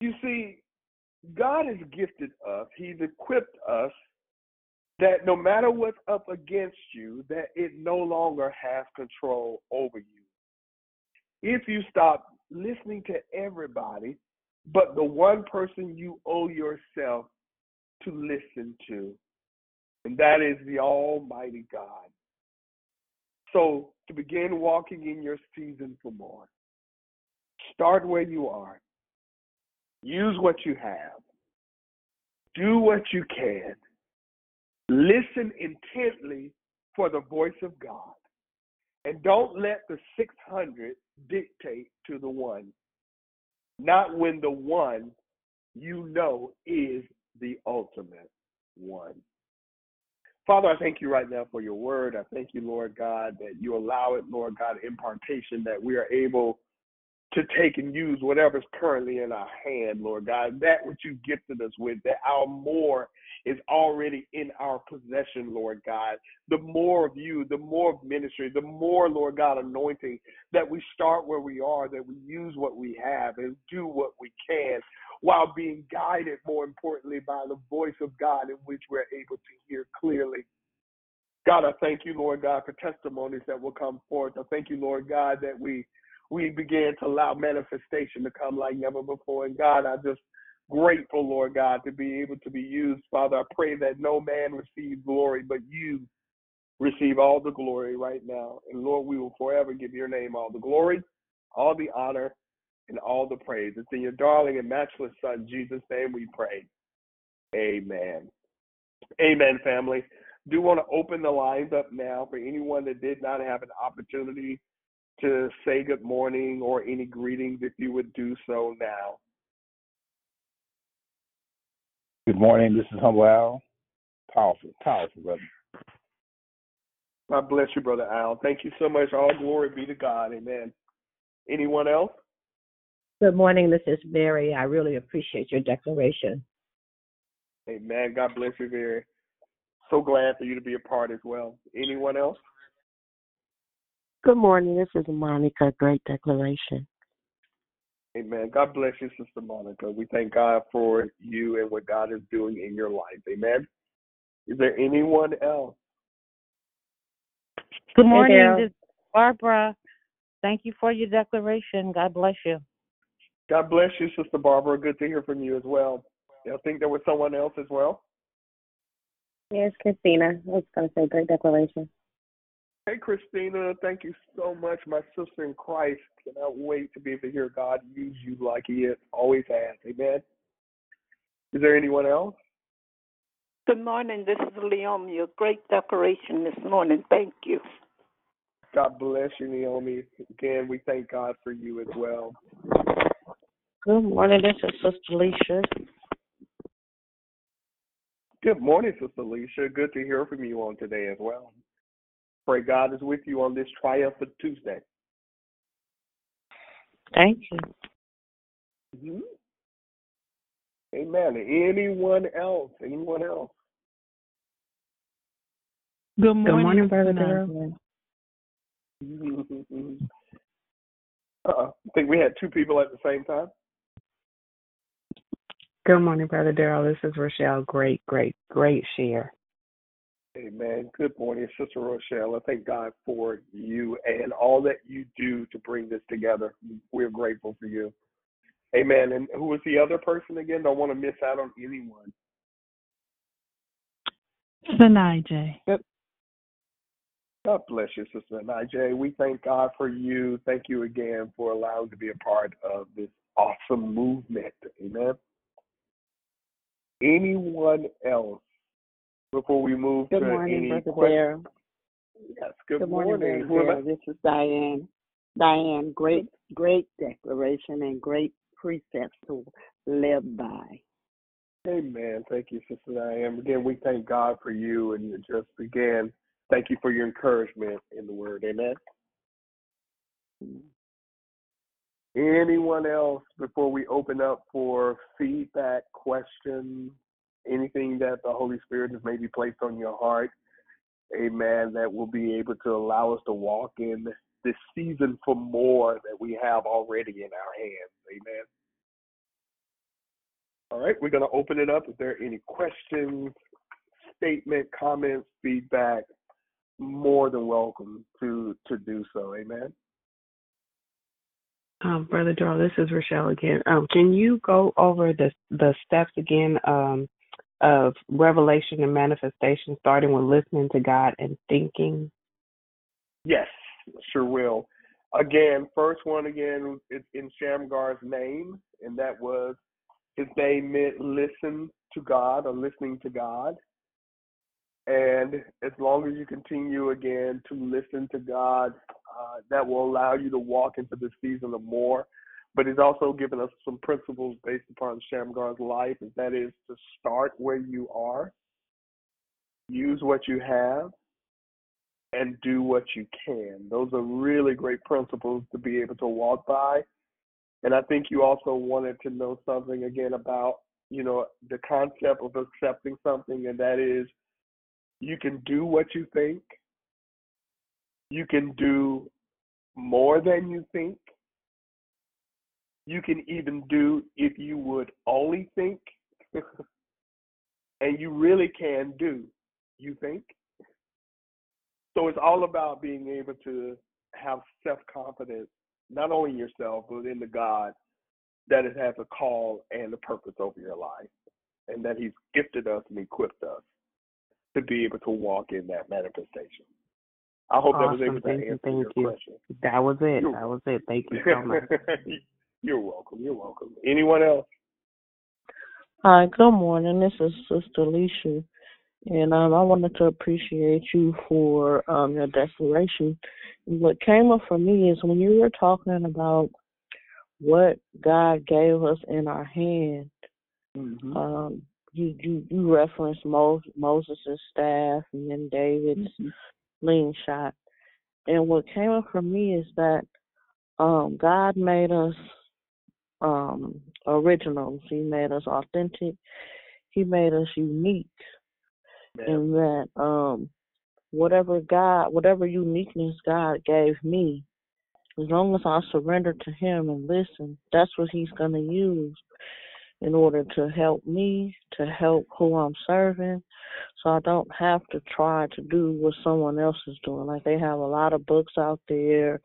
You see, God has gifted us, He's equipped us that no matter what's up against you, that it no longer has control over you. If you stop listening to everybody, but the one person you owe yourself to listen to, and that is the Almighty God. So, to begin walking in your season for more, start where you are, use what you have, do what you can, listen intently for the voice of God, and don't let the 600 dictate to the one, not when the one you know is the ultimate one. Father, I thank you right now for your word. I thank you, Lord God, that you allow it, Lord God, impartation, that we are able to take and use whatever's currently in our hand, Lord God. That which you gifted us with, that our more is already in our possession, Lord God. The more of you, the more of ministry, the more, Lord God, anointing, that we start where we are, that we use what we have and do what we can while being guided, more importantly, by the voice of God in which we're able to hear clearly. God, I thank you, Lord God, for testimonies that will come forth. I thank you, Lord God, that we we began to allow manifestation to come like never before. And God, I just grateful, Lord God, to be able to be used. Father, I pray that no man receive glory, but you receive all the glory right now. And Lord, we will forever give your name all the glory, all the honor, and all the praise. It's in your darling and matchless Son, Jesus' name, we pray. Amen. Amen, family. Do want to open the lines up now for anyone that did not have an opportunity to say good morning or any greetings if you would do so now. Good morning. This is Humble Al. Powerful, powerful, brother. God bless you, Brother Al. Thank you so much. All glory be to God. Amen. Anyone else? Good morning. This is Mary. I really appreciate your declaration. Amen. God bless you, Mary. So glad for you to be a part as well. Anyone else? Good morning. This is Monica. Great declaration. Amen. God bless you, Sister Monica. We thank God for you and what God is doing in your life. Amen. Is there anyone else? Good morning. Hey, this is Barbara. Thank you for your declaration. God bless you. God bless you, Sister Barbara. Good to hear from you as well. I think there was someone else as well. Yes, Christina. I was going to say great declaration. Hey, Christina, thank you so much, my sister in Christ. Cannot wait to be able to hear God use you like He has, always has. Amen. Is there anyone else? Good morning. This is Naomi. Your great decoration this morning. Thank you. God bless you, Naomi. Again, we thank God for you as well. Good morning. This is Sister Alicia. Good morning, Sister Alicia. Good to hear from you on today as well. Pray God is with you on this triumphant Tuesday. Thank you. Mm-hmm. Amen. Anyone else? Anyone else? Good morning, Good morning Brother Darrell. Uh-uh. I think we had two people at the same time. Good morning, Brother Darrell. This is Rochelle. Great, great, great share. Amen. Good morning, Sister Rochelle. I thank God for you and all that you do to bring this together. We're grateful for you. Amen. And who was the other person again? Don't want to miss out on anyone. Sinai J. Yep. God bless you, Sister Nijay. We thank God for you. Thank you again for allowing to be a part of this awesome movement. Amen. Anyone else before we move good to morning, any questions? Yes, good, Good morning. morning, Who am Brother I? This is Diane. Diane, great, great declaration and great precepts to live by. Amen. Thank you, Sister Diane. Again, we thank God for you and you just again, thank you for your encouragement in the word. Amen. Anyone else before we open up for feedback, questions, anything that the Holy Spirit has maybe placed on your heart? Amen. That will be able to allow us to walk in this season for more that we have already in our hands. Amen. All right, we're going to open it up. If there are any questions, statement, comments, feedback, more than welcome to to do so. Amen. Um, Brother Darrell, this is Rochelle again. Um, can you go over the the steps again um, of revelation and manifestation, starting with listening to God and thinking? Yes, sure will. Again, first one again, it's in Shamgar's name, and that was his name meant listen to God or listening to God. And as long as you continue again to listen to God, uh, that will allow you to walk into the season of more. But he's also given us some principles based upon Shamgar's life, and that is to start where you are, use what you have, and do what you can. Those are really great principles to be able to walk by. And I think you also wanted to know something again about, you know, the concept of accepting something, and that is you can do what you think, you can do more than you think, you can even do if you would only think, [laughs] and you really can do, you think. So it's all about being able to have self confidence, not only in yourself, but in the God that it has a call and a purpose over your life, and that He's gifted us and equipped us to be able to walk in that manifestation. I hope awesome. that was able to thank answer you, thank your you. question. That was it. That was it. Thank you so much. [laughs] You're welcome. You're welcome. Anyone else? Hi, good morning. This is Sister Alicia. And um, I wanted to appreciate you for um, your declaration. What came up for me is when you were talking about what God gave us in our hand. Mm-hmm. Um, you you you referenced Mo- Moses' staff and then David's mm-hmm. slingshot. And what came up for me is that um, God made us um, originals. He made us authentic. He made us unique. Man. And that um, whatever God, whatever uniqueness God gave me, as long as I surrender to Him and listen, that's what He's going to use in order to help me, to help who I'm serving. So I don't have to try to do what someone else is doing. Like they have a lot of books out there,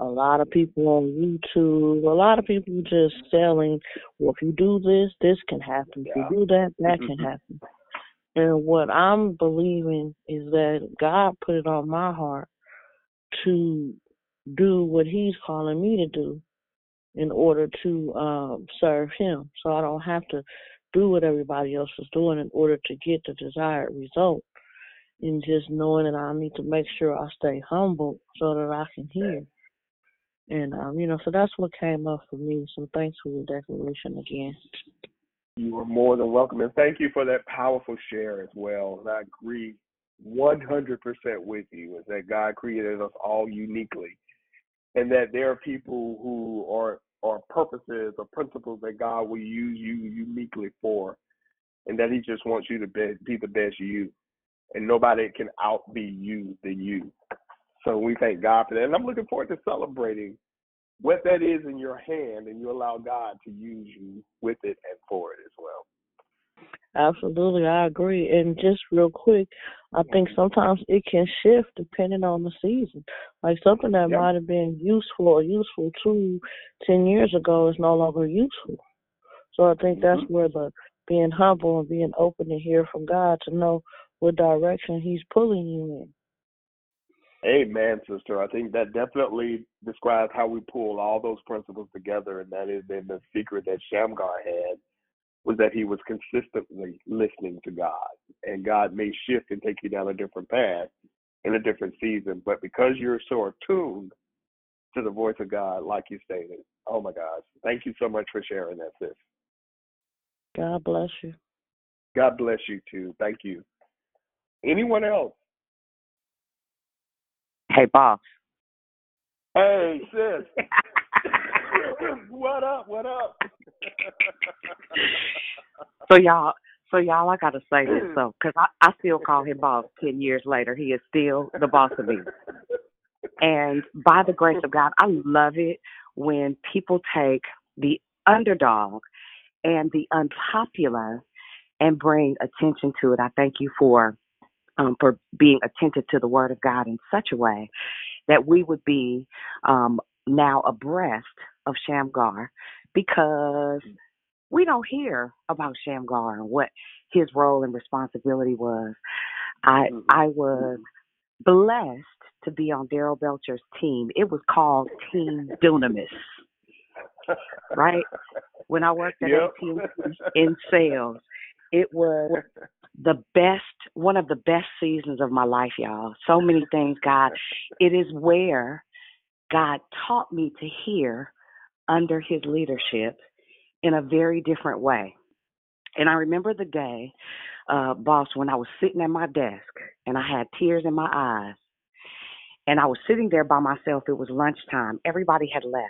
a lot of people on YouTube, a lot of people just selling, well, if you do this, this can happen. If you do that, that can happen. And what I'm believing is that God put it on my heart to do what He's calling me to do in order to um, serve Him. So I don't have to do what everybody else is doing in order to get the desired result. And just knowing that I need to make sure I stay humble so that I can hear. And um, you know, so that's what came up for me. So thanks for your declaration again. You are more than welcome, and thank you for that powerful share as well. And I agree 100% with you. Is that God created us all uniquely, and that there are people who are are purposes or principles that God will use you uniquely for, and that He just wants you to be, be the best you, and nobody can outbe you than you. So we thank God for that, and I'm looking forward to celebrating what that is in your hand, and you allow God to use you with it and for it as well. Absolutely, I agree. And just real quick, I think sometimes it can shift depending on the season. Like something that Yep. might have been useful or useful to ten years ago is no longer useful. So I think that's Mm-hmm. where the being humble and being open to hear from God to know what direction He's pulling you in. Amen, sister. I think that definitely describes how we pull all those principles together, and that is in the secret that Shamgar had was that he was consistently listening to God, and God may shift and take you down a different path in a different season. But because you're so attuned to the voice of God, like you stated, oh my gosh, thank you so much for sharing that, sis. God bless you. God bless you too. Thank you. Anyone else? Hey, boss. Hey, sis. [laughs] what up? What up? [laughs] So y'all, so y'all, I gotta say this, so because I, I still call him boss. Ten years later, he is still the boss of me. And by the grace of God, I love it when people take the underdog and the unpopular and bring attention to it. I thank you for um, for being attentive to the Word of God in such a way that we would be um, now abreast of Shamgar because we don't hear about Shamgar and what his role and responsibility was. I I was blessed to be on Daryl Belcher's team. It was called Team Dunamis, right? When I worked at Yep. AT&T in sales, it was the best, one of the best seasons of my life, y'all. So many things, God. It is where God taught me to hear under His leadership in a very different way. And I remember the day, uh, boss, when I was sitting at my desk and I had tears in my eyes. And I was sitting there by myself. It was lunchtime. Everybody had left.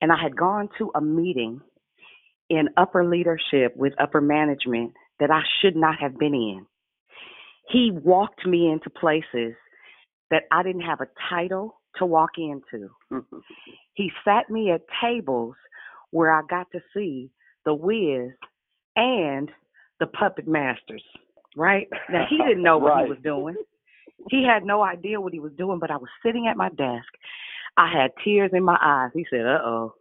And I had gone to a meeting in upper leadership with upper management that I should not have been in. He walked me into places that I didn't have a title to walk into. [laughs] He sat me at tables where I got to see the Wiz and the puppet masters, right? Now he didn't know [laughs] what Right. he was doing. He had no idea what he was doing, but I was sitting at my desk. I had tears in my eyes. He said, "Uh oh,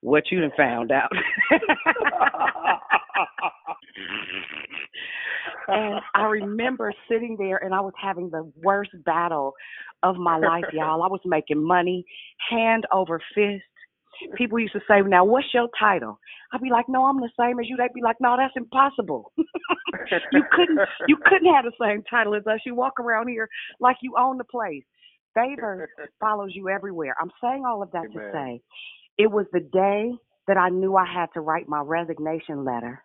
what you done found out?" [laughs] and I remember sitting there and I was having the worst battle of my life, [laughs] y'all. I was making money hand over fist. People used to say, Now what's your title? I'd be like, No, I'm the same as you. They'd be like, No, that's impossible. [laughs] you couldn't you couldn't have the same title as us. You walk around here like you own the place. Favor follows you everywhere. I'm saying all of that to say it was the day that I knew I had to write my resignation letter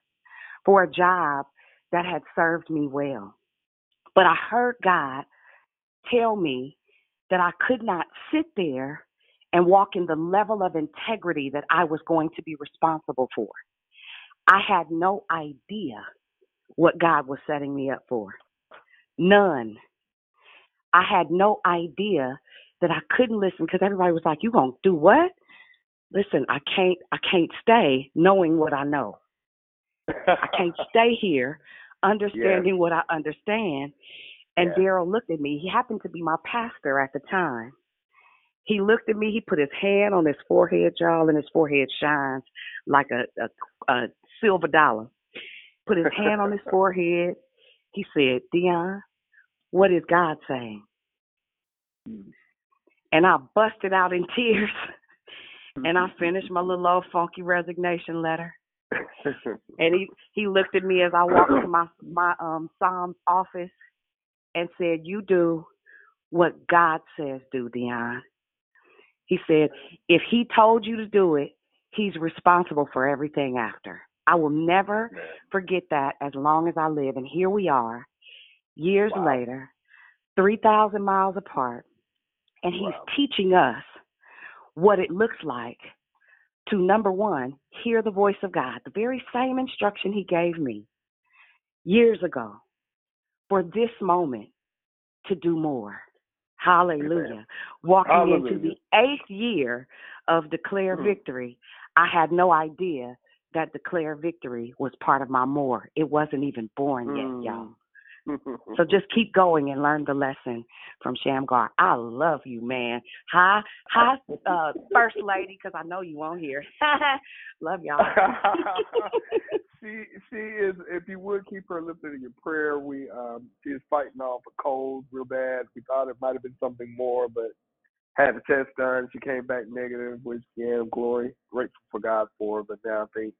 for a job that had served me well. But I heard God tell me that I could not sit there and walk in the level of integrity that I was going to be responsible for. I had no idea what God was setting me up for. None. I had no idea that I couldn't listen because everybody was like, "You gonna do what?" Listen, I can't. I can't stay knowing what I know. I can't [laughs] stay here understanding what I understand. And Yeah. Daryl looked at me. He happened to be my pastor at the time. He looked at me. He put his hand on his forehead, y'all, and his forehead shines like a, a, a silver dollar. Put his hand on his [laughs] forehead. He said, Dion, what is God saying? Hmm. And I busted out in [laughs] tears. And I finished my little old funky resignation letter. [laughs] and he he looked at me as I walked to my my um Psalms office and said, "You do what God says do, Dion." He said, "If He told you to do it, He's responsible for everything after." I will never forget that as long as I live. And here we are, years wow. later, three thousand miles apart, and He's wow. teaching us what it looks like to number one, hear the voice of God, the very same instruction He gave me years ago for this moment to do more. Hallelujah. Amen. Walking Hallelujah. into the eighth year of Declare Mhm. Victory, I had no idea that Declare Victory was part of my more. It wasn't even born yet, y'all. So [laughs] just keep going and learn the lesson from Shamgar. I love you, man. Hi, hi, uh, First Lady, because I know you won't hear. [laughs] love y'all. [laughs] she she is. If you would keep her lifted in your prayer, we um she is fighting off a cold real bad. We thought it might have been something more, but had the test done. She came back negative, which again, glory, grateful for God for. But now I think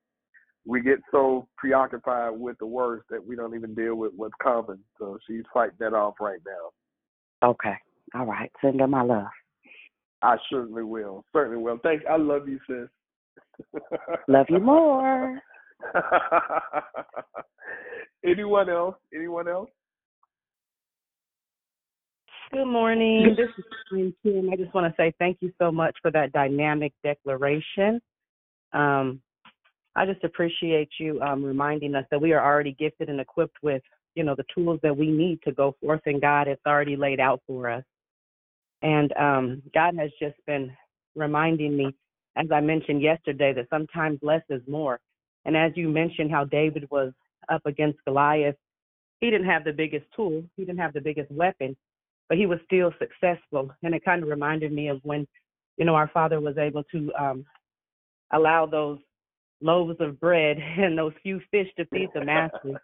we get so preoccupied with the worst that we don't even deal with what's coming. So she's fighting that off right now. Okay. All right. Send her my love. I certainly will. Certainly will. Thanks. I love you, sis. Love you more. [laughs] Anyone else? Anyone else? Good morning. This is Queen Kim. I just want to say thank you so much for that dynamic declaration. Um, I just appreciate you um, reminding us that we are already gifted and equipped with, you know, the tools that we need to go forth, and God has already laid out for us. And um, God has just been reminding me, as I mentioned yesterday, that sometimes less is more. And as you mentioned, how David was up against Goliath, he didn't have the biggest tool, he didn't have the biggest weapon, but he was still successful. And it kind of reminded me of when, you know, our father was able to um, allow those loaves of bread [laughs] and those few fish to feed the masses.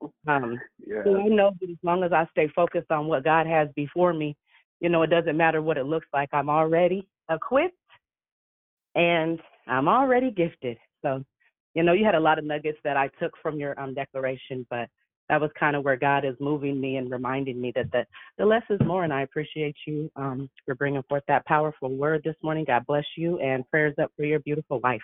[laughs] Um, Yeah. so I know that as long as I stay focused on what God has before me, you know, it doesn't matter what it looks like. I'm already equipped and I'm already gifted. So, you know, you had a lot of nuggets that I took from your um, declaration, but that was kind of where God is moving me and reminding me that the, the less is more. And I appreciate you um, for bringing forth that powerful word this morning. God bless you and prayers up for your beautiful wife.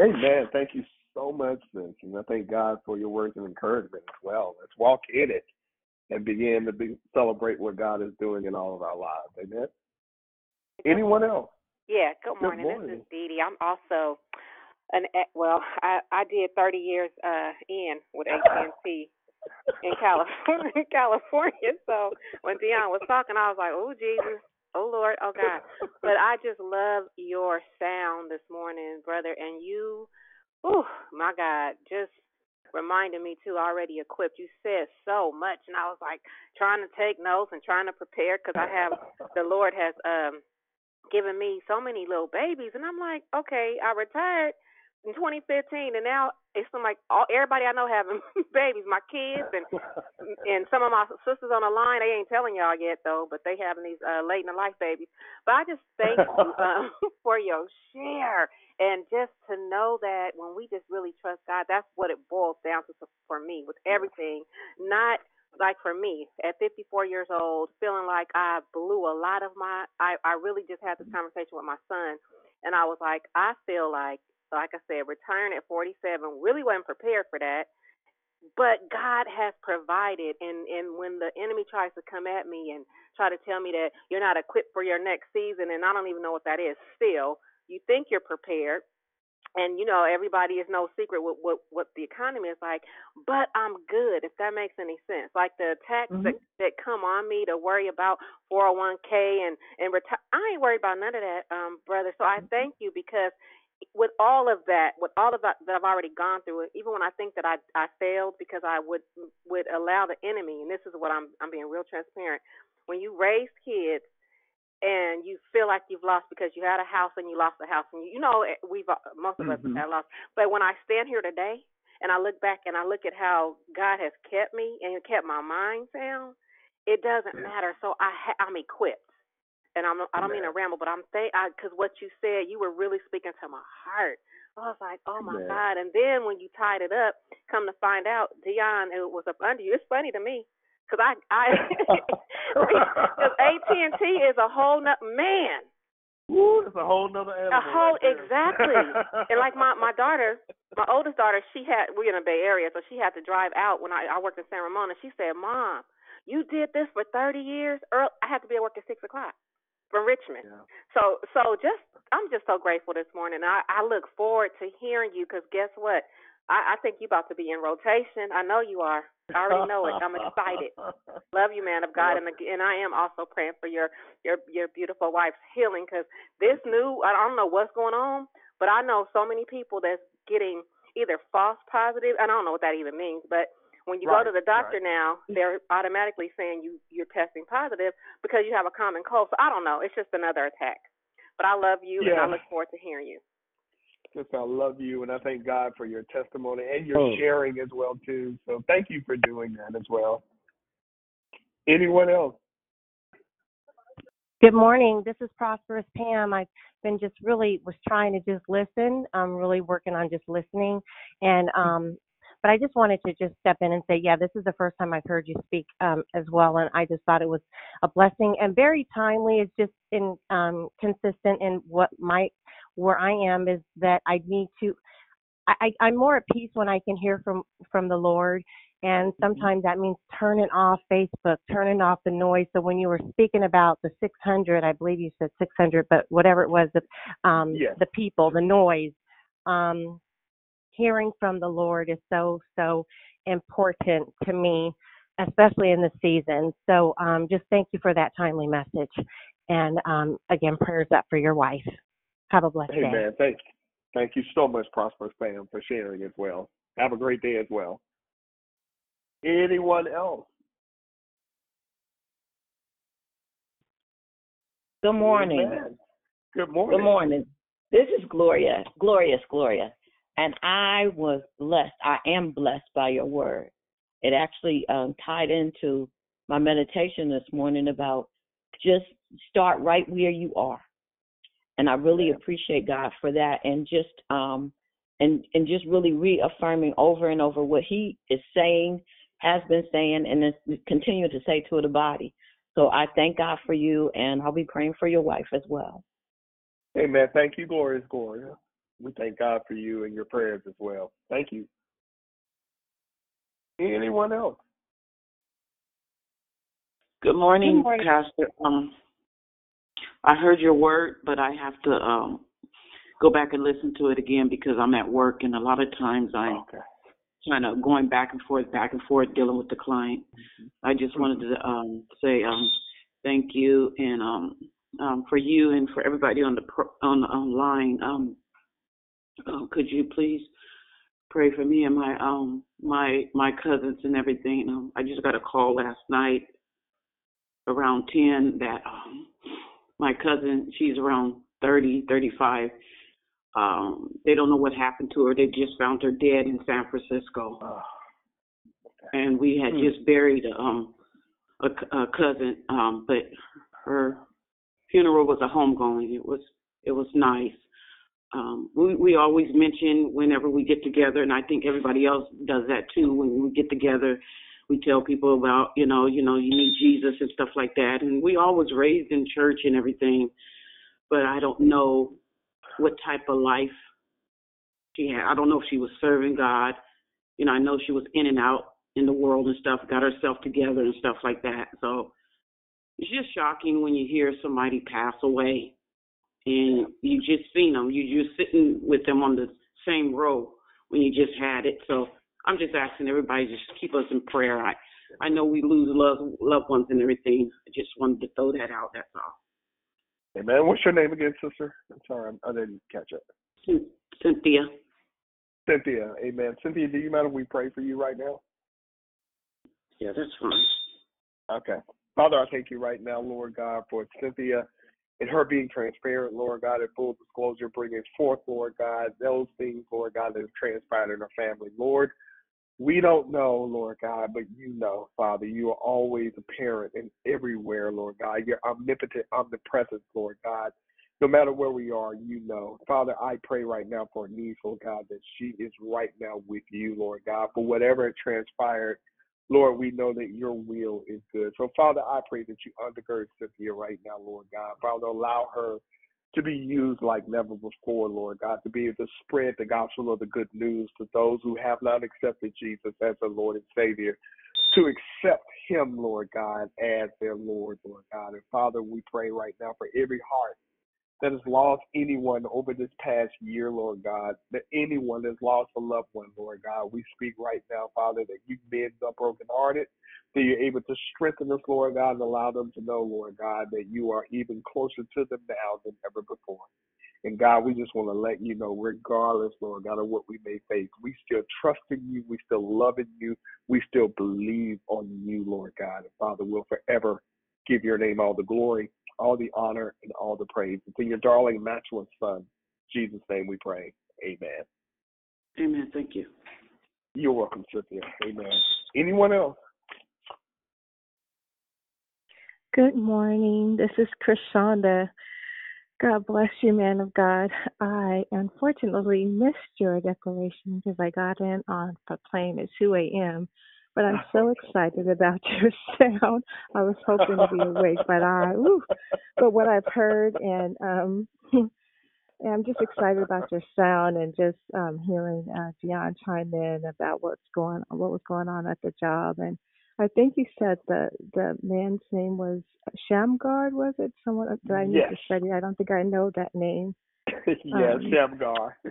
Amen. Thank you so much, sis. And I thank God for your words of encouragement as well. Let's walk in it and begin to be, celebrate what God is doing in all of our lives. Amen. Anyone else? Yeah, good Good morning. This is Dee Dee. I'm also an well, I I did 30 years uh in with AT&T in [laughs] California, [laughs] California. So when Dion was talking, I was like, "Oh Jesus, oh Lord, oh God." [laughs] But I just love your sound this morning, brother, and you, oh my God, just reminded me too. Already equipped. You said so much, and I was like trying to take notes and trying to prepare because I have the Lord has um given me so many little babies, and I'm like, okay, I retired in 2015, and now it's like all everybody I know having [laughs] babies, my kids and [laughs] and some of my sisters on the line. They ain't telling y'all yet though, but they having these uh, late in the life babies. But I just thank [laughs] you um, for your share and just to know that when we just really trust God, that's what it boils down to for me with everything. Not like for me at 54 years old, feeling like I blew a lot of my. I I really just had this conversation with my son, and I was like, I feel like, like I said, retiring at 47 really wasn't prepared for that. But God has provided, and and when the enemy tries to come at me and try to tell me that you're not equipped for your next season, and I don't even know what that is. Still, you think you're prepared, and you know everybody is no secret what what what the economy is like but i'm good if that makes any sense like the tax that that come on me to worry about 401k and and retire i ain't worried about none of that um brother so i thank you because with all of that with all of that that i've already gone through even when i think that i i failed because i would would allow the enemy and this is what i'm i'm being real transparent when you raise kids and you feel like you've lost because you had a house and you lost a house and you, you know eh, we've most of us Mhm. have lost but when i stand here today and i look back and i look at how god has kept me and kept my mind sound it doesn't matter so i ha- i'm equipped and i'm i don't mean to ramble but i'm think because what you said you were really speaking to my heart I was like, oh my. God. And then when you tied it up, come to find out, Dion, it was up under you. It's funny to me. Cause I, I, [laughs] cause AT and T is a whole nut man. Woo, it's a whole nother animal. A whole right exactly. and like my my daughter, [laughs] my oldest daughter, she had we're in the Bay Area, so she had to drive out when I I worked in San Ramon, and she said, "Mom, you did this for 30 years. Earl, I had to be at work at six o'clock from Richmond. So so just I'm just so grateful this morning. I I look forward to hearing you because guess what? I I think you're about to be in rotation. I know you are. I already know it. I'm excited. [laughs] Love you, man of God, and and I am also praying for your your your beautiful wife's healing because this new I don't know what's going on, but I know so many people that's getting either false positive. I don't know what that even means, but when you go to the doctor now, they're automatically saying you you're testing positive because you have a common cold. So I don't know. It's just another attack. But I love you, and I look forward to hearing you. Just I love you, and I thank God for your testimony and your Oh. sharing as well too. So thank you for doing that as well. Anyone else? Good morning. This is Prosperous Pam. I've been just really was trying to just listen. I'm really working on just listening, and um, but I just wanted to just step in and say, yeah, this is the first time I've heard you speak um, as well, and I just thought it was a blessing and very timely. It's just in um, consistent in what my where I am is that I need to. I, I'm more at peace when I can hear from from the Lord, and sometimes that means turning off Facebook, turning off the noise. So when you were speaking about the 600, I believe you said 600, but whatever it was, the um, Yes. the people, the noise, um, hearing from the Lord is so so important to me, especially in the season. So um, just thank you for that timely message, and um, again, prayers up for your wife. Have a blessed day. Amen. Thank thank you so much, Prosperous Pam, for sharing as well. Have a great day as well. Anyone else? Good morning. Amen. Good morning. Good morning. This is Gloria, glorious Gloria, and I was blessed. I am blessed by your word. It actually um, tied into my meditation this morning about just start right where you are, and I really appreciate God for that, and just um, and and just really reaffirming over and over what He is saying, has been saying, and is continuing to say to the body. So I thank God for you, and I'll be praying for your wife as well. Amen. Thank you, glorious Gloria. We thank God for you and your prayers as well. Thank you. Anyone else? Good morning, Good morning. Pastor. Um, I heard your word, but I have to um go back and listen to it again because I'm at work, and a lot of times I'm kind of going back and forth, back and forth, dealing with the client. I just wanted to um say um thank you and um um for you and for everybody on the pro- on the online. Um, um, could you please pray for me and my um my my cousins and everything? Um, I just got a call last night around 10 that um, my cousin, she's around 30, 35. Um, they don't know what happened to her. They just found her dead in San Francisco. And we had just buried um, a, a cousin, um, but her funeral was a homegoing. It was it was nice. Um, we we always mention whenever we get together, and I think everybody else does that too. When we get together, we tell people about you know you know you need Jesus and stuff like that. And we always raised in church and everything, but I don't know what type of life she had. I don't know if she was serving God. You know, I know she was in and out in the world and stuff, got herself together and stuff like that. So it's just shocking when you hear somebody pass away and you just seen them. You just sitting with them on the same row when you just had it. So I'm just asking everybody just keep us in prayer. I I know we lose loved loved ones and everything. I just wanted to throw that out. That's all. Amen. What's your name again, sister? I'm sorry, I didn't catch it. Cynthia. Cynthia. Amen. Cynthia, do you mind if we pray for you right now? Yeah, that's fine. Okay. Father, I thank you right now, Lord God, for Cynthia and her being transparent, Lord God, and full disclosure, bringing forth, Lord God, those things, Lord God, that have transpired in her family. Lord, we don't know, Lord God, but you know, Father. You are always apparent and everywhere, Lord God. You're omnipotent, omnipresent, Lord God. No matter where we are, you know. Father, I pray right now for Anise, Lord God, that she is right now with you, Lord God, for whatever transpired. Lord, we know that your will is good. So, Father, I pray that you undergird Cynthia right now, Lord God. Father, allow her to be used like never before, Lord God, to be able to spread the gospel of the good news to those who have not accepted Jesus as their Lord and Savior, to accept Him, Lord God, as their Lord, Lord God. And Father, we pray right now for every heart that has lost anyone over this past year, Lord God, that anyone has lost a loved one, Lord God. We speak right now, Father, that you mend the brokenhearted, that you're able to strengthen us, Lord God, and allow them to know, Lord God, that you are even closer to them now than ever before. And God, we just want to let you know, regardless, Lord God, of what we may face, we still trust in you, we still love in you, we still believe on you, Lord God. And Father, we'll forever give your name all the glory all the honor and all the praise. It's in your darling, matchless Son, Jesus' name we pray. Amen. Amen. Thank you. You're welcome, Cynthia. Amen. Anyone else? Good morning. This is Krishanda. God bless you, man of God. I unfortunately missed your declaration because I got in on the plane at 2 a.m. But I'm so excited about [laughs] your sound. I was hoping to be awake, but I, ooh, but what I've heard and um, [laughs] and I'm just excited about your sound and just um hearing uh, Dion chime in about what's going what was going on at the job and I think you said the the man's name was Shamgard, was it? Someone that I need Yes. to study. I don't think I know that name. [laughs] yes, Um, Shamgar. [laughs]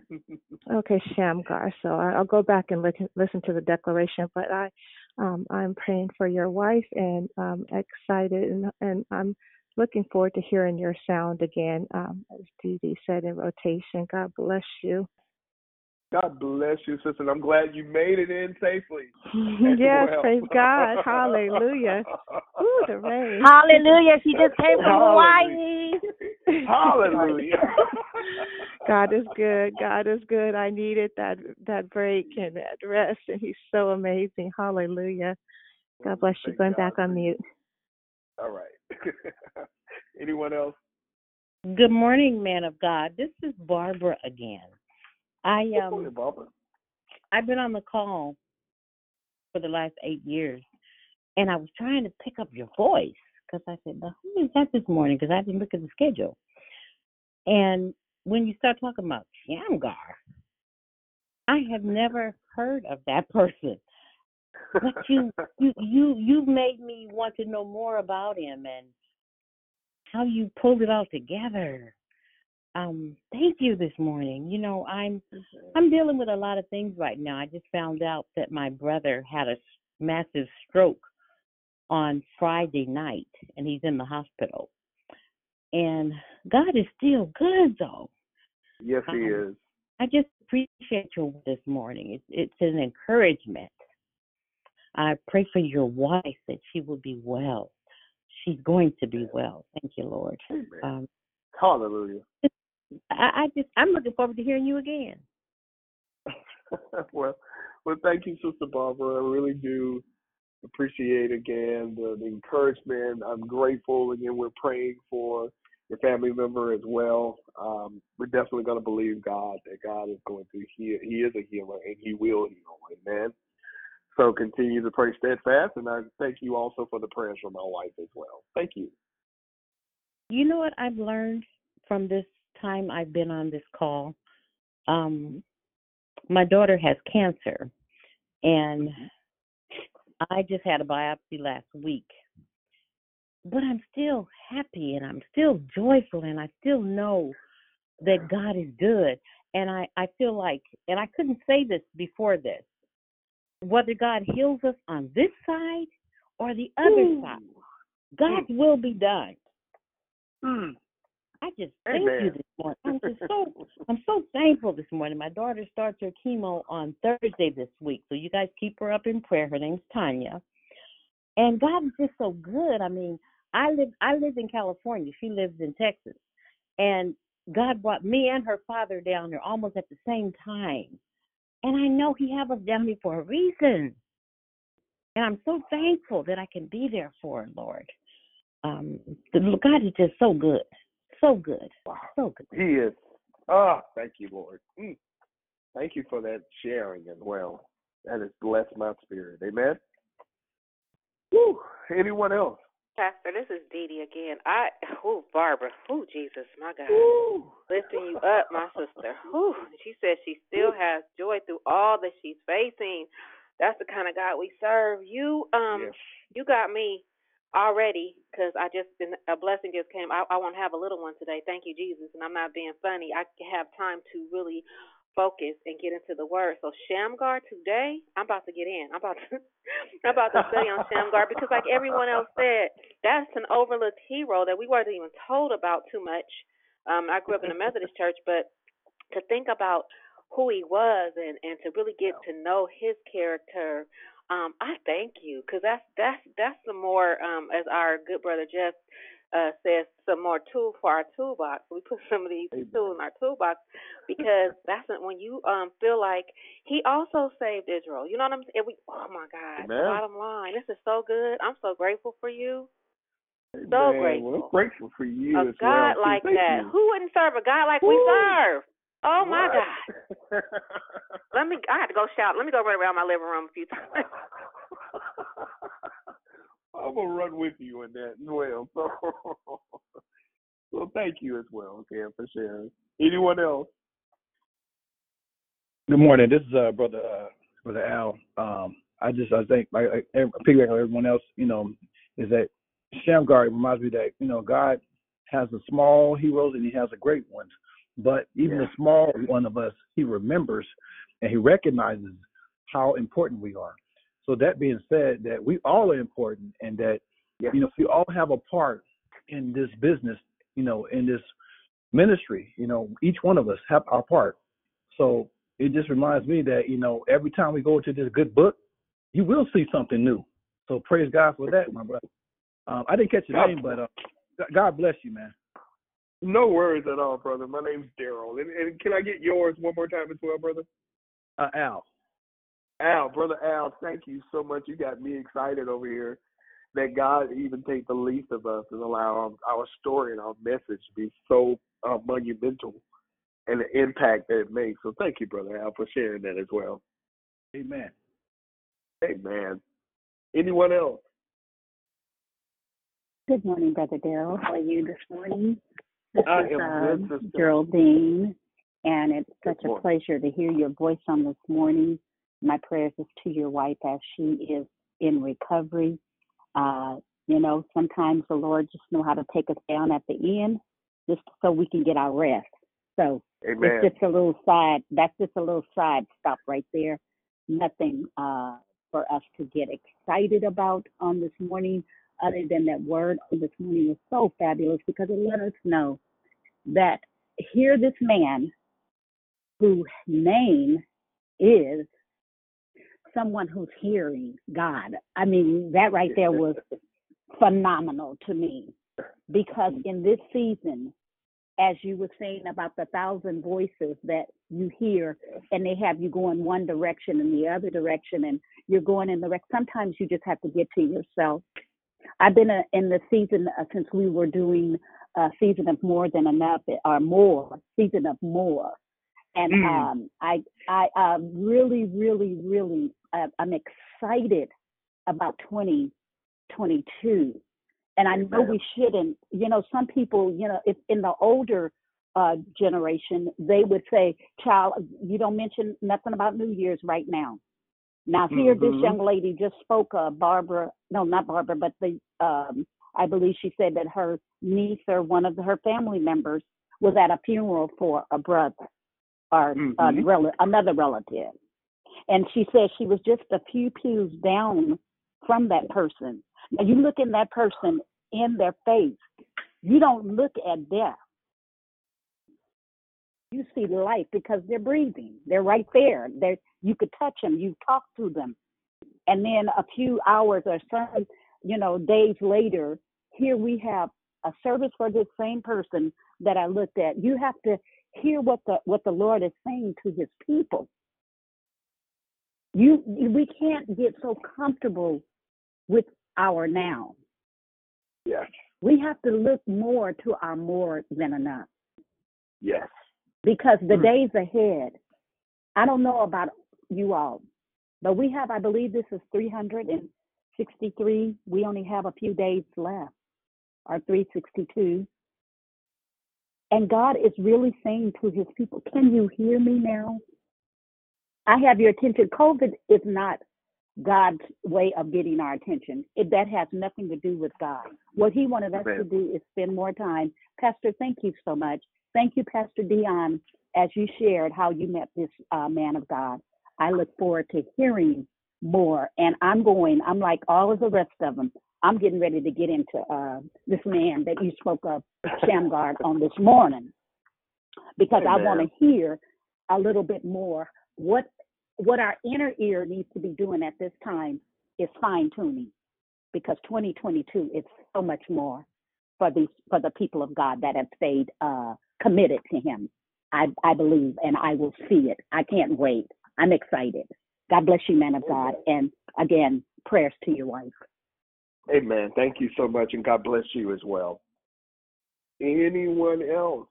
Okay, Shamgar. So I- I'll go back and listen listen to the declaration. But I, um, I'm praying for your wife and um, excited, and and I'm looking forward to hearing your sound again. Um, as Dee Dee said in rotation. God bless you. God bless you, sister. I'm glad you made it in safely. [laughs] yes, well. praise God. [laughs] Hallelujah. Ooh, the rain. Hallelujah. She just came from Hallelujah. Hawaii. Hallelujah. [laughs] God is good. God is good. I needed that that break and that rest, and He's so amazing. Hallelujah. God bless you. Thank Going God back on mute. All right. Anyone else? Good morning, man of God. This is Barbara again. I um. I've been on the call for the last eight years, and I was trying to pick up your voice because I said, "Now who is that this morning?" Because I didn't look at the schedule. And when you start talking about Shamgar, I have never heard of that [laughs] person. But you you you you've made me want to know more about him and how you pulled it all together. Um, thank you this morning. You know, I'm I'm dealing with a lot of things right now. I just found out that my brother had a massive stroke on Friday night and he's in the hospital. And God is still good though. Yes, he Um, is. I just appreciate your word this morning. It's it's an encouragement. I pray for your wife that she will be well. She's going to be well. Thank you, Lord. Um, Hallelujah. I, I just I'm looking forward to hearing you again. [laughs] well, well, thank you, Sister Barbara. I really do appreciate again the, the encouragement. I'm grateful. Again, we're praying for your family member as well. Um, we're definitely going to believe God that God is going to heal. He is a healer and He will heal. Amen. So continue to pray steadfast, and I thank you also for the prayers for my wife as well. Thank you. You know what I've learned from this time I've been on this call? Um, my daughter has cancer, and I just had a biopsy last week. But I'm still happy and I'm still joyful, and I still know that God is good. And I, I feel like, and I couldn't say this before this, whether God heals us on this side or the other side, God's will be done. I just thank you this morning. I'm just [laughs] so I'm so thankful this morning. My daughter starts her chemo on Thursday this week, so you guys keep her up in prayer. Her name's Tanya, and God is just so good. I mean, I live I live in California. She lives in Texas. And God brought me and her father down there almost at the same time. And I know he have us down here for a reason. And I'm so thankful that I can be there for her, Lord. Um God is just so good. So good. Wow. So good. He is. Ah, thank you, Lord. Mm. Thank you for that sharing as well. That has blessed my spirit. Amen. Woo. Anyone else? Pastor, this is Dee Dee again. I, oh, Barbara, oh, Jesus, my God. Woo. Lifting you up, my sister. Whew. She says she still has joy through all that she's facing. That's the kind of God we serve. You, um, Yes. you got me already because I just been a blessing just came. I, I won't have a little one today. Thank you, Jesus. And I'm not being funny. I have time to really focus and get into the word. So Shamgar today, I'm about to get in. I'm about to [laughs] I'm about to study on Shamgar because like everyone else said, that's an overlooked hero that we weren't even told about too much. Um, I grew up in a Methodist church, but to think about who he was and and to really get to know his character um i thank you because that's that's that's some more um as our good brother jeff uh says some more tool for our toolbox we put [laughs] some of these tools in our toolbox because that's when you um feel like he also saved israel you know what i'm saying we oh my god Amen. bottom line this is so good i'm so grateful for you so Man, grateful Well, I'm grateful for you a as God well. like Thank that. you. Who wouldn't serve a God like we serve? Oh my Right. God. Let me I had to go shout. Let me go run around my living room a few times. [laughs] I'm gonna run with you in that as well. So, [laughs] well, thank you as well, okay, for sharing. Anyone else? Good morning. This is uh, brother uh, brother Al. Um, I just I think like, like every- piggyback on everyone else, you know, is that Shamgar reminds me that you know God has the small heroes and He has the great ones, but even the small one of us, He remembers and He recognizes how important we are. So that being said, that we all are important, and that you know we all have a part in this business, you know, in this ministry. You know, each one of us have our part. So it just reminds me that you know every time we go to this good book, you will see something new. So praise God for that, my brother. Um, I didn't catch your name, but uh, God bless you, man. No worries at all, brother. My name's Daryl. And, and can I get yours one more time as well, brother? Uh, Al. Al, brother Al, thank you so much. You got me excited over here that God even take the least of us and allow our, our story and our message to be so uh, monumental and the impact that it makes. So thank you, brother Al, for sharing that as well. Amen. Amen. Anyone else? Good morning, Brother Daryl. How are you this morning? This I is good. Geraldine, and it's such a pleasure to hear your voice on this morning. My prayers is to your wife as she is in recovery. Uh, you know, sometimes the Lord just know how to take us down at the end, just so we can get our rest. So Amen. it's just a little side. That's just a little side stop right there. Nothing uh, for us to get excited about on this morning, other than that word this morning was so fabulous because it let us know that here this man whose name is someone who's hearing God. I mean, that right there was phenomenal to me because in this season, as you were saying about the thousand voices that you hear and they have you going one direction and the other direction and you're going in the rec sometimes you just have to get to yourself i've been uh in the season uh, since we were doing a season of more than enough or more season of more and Mm. um i i um really really really uh, i'm excited about 2022 and I know we shouldn't, you know, some people, you know, if in the older uh generation, they would say, child, you don't mention nothing about New Year's right now. Now here this Mhm. young lady just spoke uh Barbara no not Barbara, but the um I believe she said that her niece or one of her family members was at a funeral for a brother or a Mhm. rel- another relative. And she said she was just a few pews down from that person. Now you look in that person in their face, you don't look at death. You see life because they're breathing. They're right there. They're, you could touch them. You talk to them. And then a few hours or some, you know, days later, here we have a service for this same person that I looked at. You have to hear what the what the Lord is saying to his people. You we can't get so comfortable with our now. Yes. We have to look more to our more than enough Yes. Because the Mm. days ahead, I don't know about you all, but we have, I believe this is 363. We only have a few days left, or 362. And God is really saying to his people, Can you hear me now? I have your attention. COVID is not God's way of getting our attention. It, that has nothing to do with God. What He wanted us to do is spend more time. Pastor, thank you so much. Thank you, Pastor Dion, as you shared how you met this uh, man of God. I look forward to hearing more. And I'm going, I'm like all of the rest of them. I'm getting ready to get into uh, this man that you spoke of, Shamgard, on this morning because I want to hear a little bit more what what our inner ear needs to be doing at this time is fine tuning because 2022 is so much more for these for the people of God that have stayed uh, committed to Him. I I believe and I will see it. I can't wait. I'm excited. God bless you, man of God, and again, prayers to your wife. Amen. Thank you so much, and God bless you as well. Anyone else?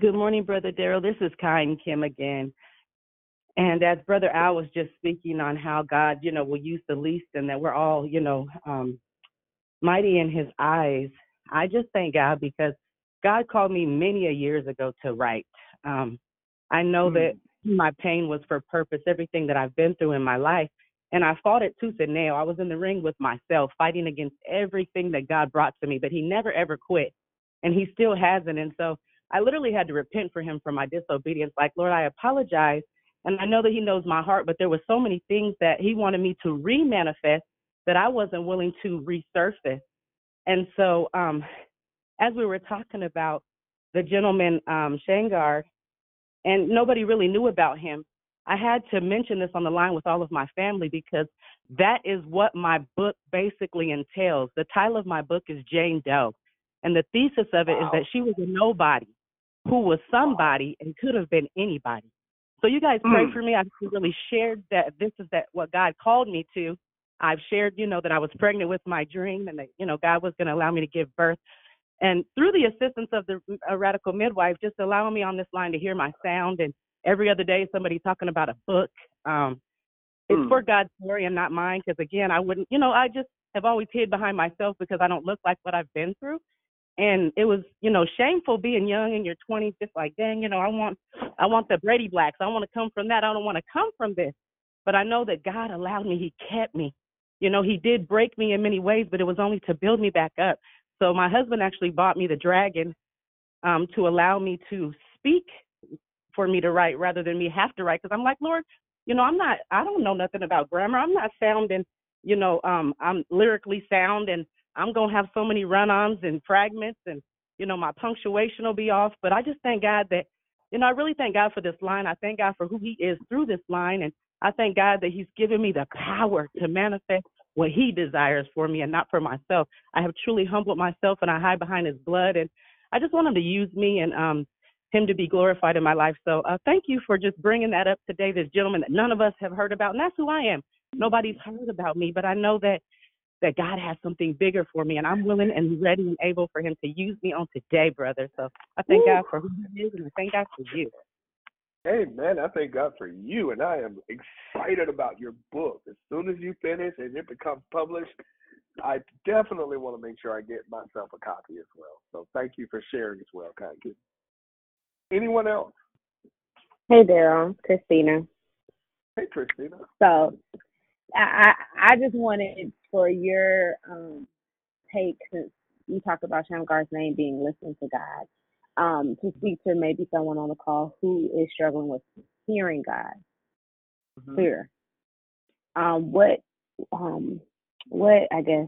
Good morning, Brother Daryl. This is Kind Kim again. And as Brother Al was just speaking on how God, you know, will use the least and that we're all, you know, um, mighty in his eyes, I just thank God because God called me many a years ago to write. Um, I know that my pain was for purpose, everything that I've been through in my life. And I fought it tooth and nail. I was in the ring with myself, fighting against everything that God brought to me, but he never ever quit. And he still hasn't. And so I literally had to repent for him for my disobedience. Like, Lord, I apologize. And I know that he knows my heart, but there were so many things that he wanted me to remanifest that I wasn't willing to resurface. And so, um, as we were talking about the gentleman, um, Shamgar, and nobody really knew about him, I had to mention this on the line with all of my family because that is what my book basically entails. The title of my book is Jane Doe. And the thesis of it is that she was a nobody who was somebody and could have been anybody. So you guys pray Mm. for me. I've really shared that this is that what God called me to. I've shared, you know, that I was pregnant with my dream and that, you know, God was going to allow me to give birth. And through the assistance of the a radical midwife, just allowing me on this line to hear my sound and every other day somebody talking about a book. Um, it's Mm. for God's glory and not mine. Because again, I wouldn't, you know, I just have always hid behind myself because I don't look like what I've been through. And it was, you know, shameful being young in your 20s, just like, dang, you know, I want, I want the Brady Blacks. I want to come from that. I don't want to come from this. But I know that God allowed me. He kept me. You know, He did break me in many ways, but it was only to build me back up. So my husband actually bought me the Dragon um, to allow me to speak for me to write rather than me have to write because I'm like, Lord, you know, I'm not I don't know nothing about grammar. I'm not sounding, you know, um I'm lyrically sound and I'm gonna have so many run ons and fragments and you know, my punctuation will be off. But I just thank God that you know, I really thank God for this line. I thank God for who he is through this line and I thank God that he's given me the power to manifest what he desires for me and not for myself. I have truly humbled myself and I hide behind his blood and I just want him to use me and um him to be glorified in my life. So uh, thank you for just bringing that up today, this gentleman that none of us have heard about. And that's who I am. Nobody's heard about me, but I know that that God has something bigger for me, and I'm willing and ready and able for Him to use me on today, brother. So I thank God for who He is, and I thank God for you. Amen. I thank God for you, and I am excited about your book. As soon as you finish and it becomes published, I definitely want to make sure I get myself a copy as well. So thank you for sharing as well, Kind Kid. Anyone else? Hey Daryl, Christina. Hey, Christina. So I I I just wanted for your um take since you talked about Shamgar's name being listening to God, um, to speak to maybe someone on the call who is struggling with hearing God. Clear. Um, what um what I guess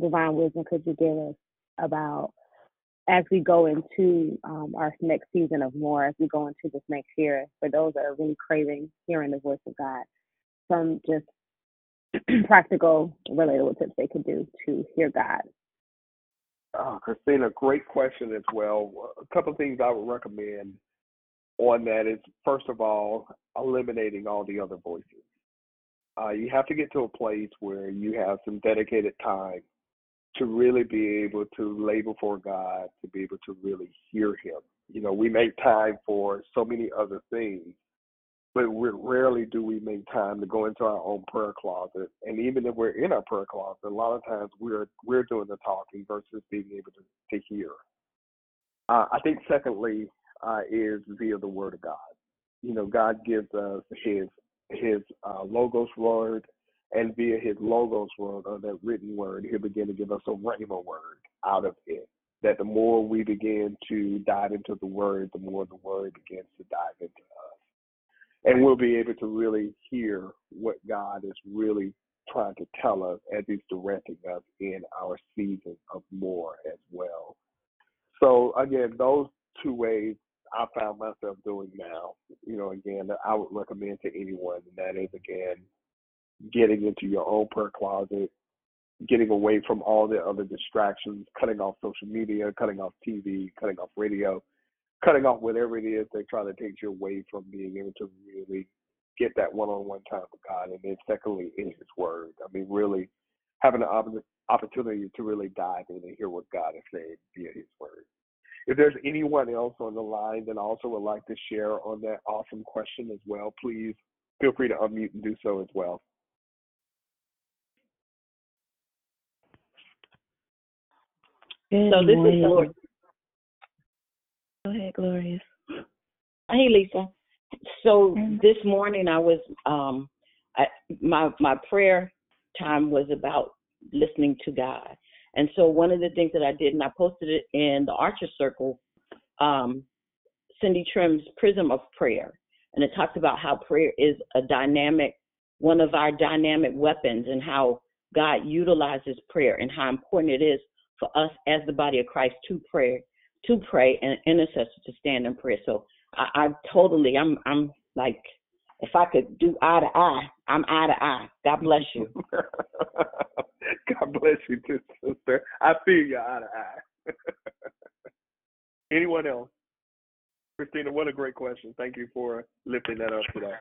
divine wisdom could you give us about as we go into um, our next season of more, as we go into this next year, for those that are really craving hearing the voice of God, some just [clears throat] practical, relatable tips they could do to hear God Uh, Christina, great question as well. A couple of things I would recommend on that is first of all, eliminating all the other voices. Uh, you have to get to a place where you have some dedicated time to really be able to lay before God, to be able to really hear Him. You know, we make time for so many other things, but rarely do we make time to go into our own prayer closet. And even if we're in our prayer closet, a lot of times we're we're doing the talking versus being able to, to hear. Uh, I think secondly uh, is via the Word of God. You know, God gives us His His uh, logos word, and via His logos word or that written word, He'll begin to give us a rhema word out of it. That the more we begin to dive into the Word, the more the Word begins to dive into us and we'll be able to really hear what God is really trying to tell us as He's directing us in our season of more as well. So again, those two ways I found myself doing now, you know, again, I would recommend to anyone, and that is again, getting into your own prayer closet, getting away from all the other distractions, cutting off social media, cutting off TV, cutting off radio, cutting off whatever it is they try to take you away from being able to really get that one-on-one time with God, and then secondly in His Word. I mean, really having an opportunity to really dive in and hear what God is saying via His Word. If there's anyone else on the line that also would like to share on that awesome question as well, please feel free to unmute and do so as well. Good so this morning. is Lord. Go ahead, Glorious. Hey, Lisa. So this morning I was um I, my my prayer time was about listening to God. And so one of the things that I did, and I posted it in the Archer Circle, um, Cindy Trimm's Prism of Prayer. And it talks about how prayer is a dynamic, one of our dynamic weapons, and how God utilizes prayer and how important it is for us as the body of Christ to pray to pray and intercessor to stand in prayer. So I, I totally, I'm, I'm like, if I could do eye to eye, I'm eye to eye. God bless you. [laughs] God bless you too, sister. I feel you eye to eye. [laughs] Anyone else? Christina, what a great question. Thank you for lifting that up today.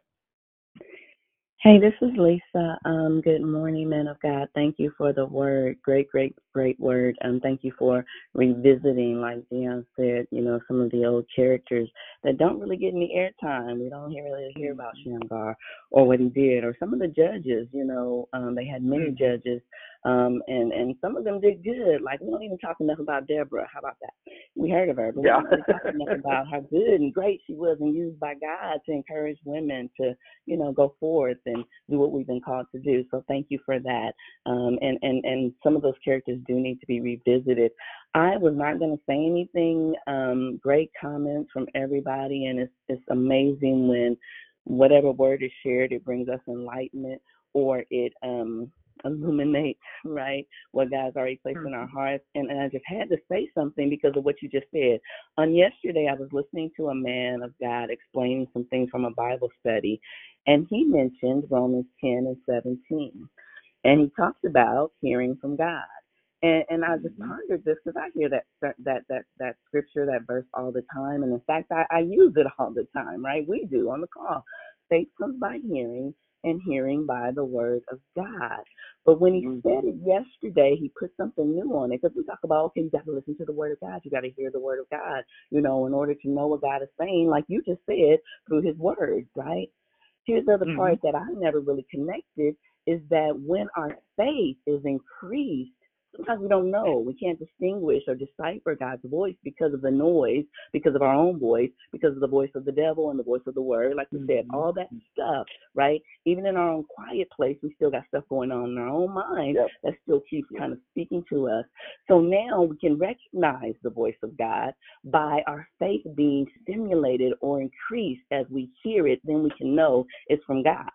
Hey, this is Lisa. Um, good morning, man of God. Thank you for the word. Great, great, great word. Um, thank you for revisiting, like Dion said, you know, some of the old characters that don't really get any airtime. We don't hear, really hear about mm-hmm. Shamgar or what he did, or some of the judges. You know, um, they had many mm-hmm. judges um, and and some of them did good. Like we don't even talk enough about Deborah. How about that? We heard of her, but yeah. we don't really talk enough about how good and great she was and used by God to encourage women to, you know, go forth and do what we've been called to do. So thank you for that. Um, and and and some of those characters do need to be revisited. I was not going to say anything. Um, great comments from everybody, and it's it's amazing when whatever word is shared, it brings us enlightenment or it um illuminate, right, what God's already placed mm-hmm. in our mm-hmm. hearts. And, and I just had to say something because of what you just said. On yesterday, I was listening to a man of God explaining some things from a Bible study, and he mentioned Romans 10 and 17. And he talked about hearing from God. And, and I just mm-hmm. pondered this because I hear that, that that that that scripture, that verse all the time, and in fact, I, I use it all the time. Right? We do on the call. Faith comes by hearing, and hearing by the word of God. But when he mm-hmm. said it yesterday, he put something new on it because we talk about, okay, you got to listen to the word of God. You got to hear the word of God, you know, in order to know what God is saying, like you just said, through his word, right? Here's the other mm-hmm. part that I never really connected is that when our faith is increased, sometimes we don't know. We can't distinguish or decipher God's voice because of the noise, because of our own voice, because of the voice of the devil and the voice of the word. Like we said, mm-hmm. all that stuff, right? Even in our own quiet place, we still got stuff going on in our own mind yep. that still keeps yep. kind of speaking to us. So now we can recognize the voice of God by our faith being stimulated or increased as we hear it. Then we can know it's from God.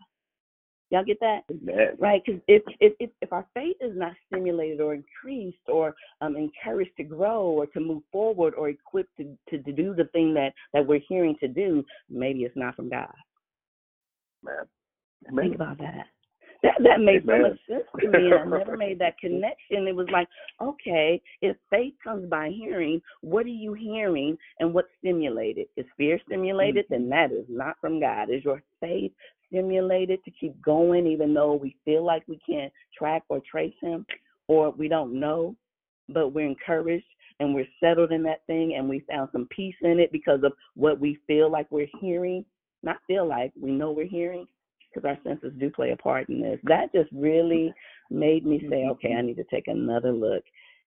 Y'all get that? Amen. Right? Because if, if, if, if our faith is not stimulated or increased or um, encouraged to grow or to move forward or equipped to, to, to do the thing that, that we're hearing to do, maybe it's not from God. Man. Think about that. that that made so much sense to me, and I never [laughs] made that connection. It was like, okay, if faith comes by hearing, what are you hearing, and what's stimulated? Is fear stimulated? Then that is not from God. Is your faith stimulated to keep going, even though we feel like we can't track or trace Him, or we don't know, but we're encouraged and we're settled in that thing, and we found some peace in it because of what we feel like we're hearing. Not feel like we know we're hearing because our senses do play a part in this. That just really made me say, mm-hmm. okay, I need to take another look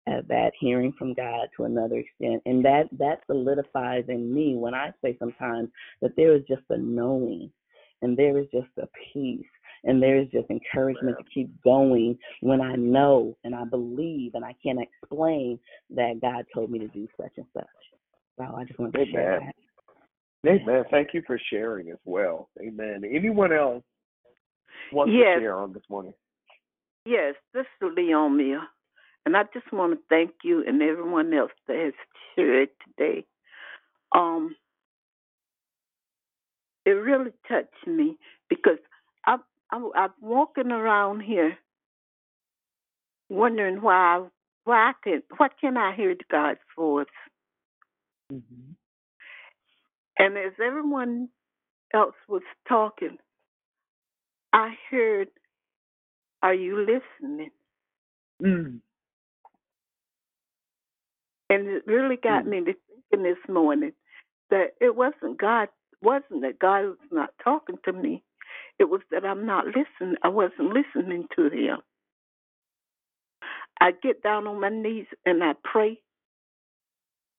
at that hearing from God to another extent. And that that solidifies in me when I say sometimes that there is just a knowing and there is just a peace and there is just encouragement to keep going when I know and I believe and I can't explain that God told me to do such and such. So I just want to share Amen. that. Amen. Thank you for sharing as well. Amen. Anyone else wants Yes. to share on this morning? Yes, this is Leon Mia. And I just want to thank you and everyone else that has shared today. Um, it really touched me because I, I, I'm walking around here wondering why, why I can, what can I hear God's voice? And as everyone else was talking, I heard, "Are you listening?" Mm. And it really got me to thinking this morning that it wasn't God, wasn't that God was not talking to me. It was that I'm not listening. I wasn't listening to Him. I get down on my knees and I pray,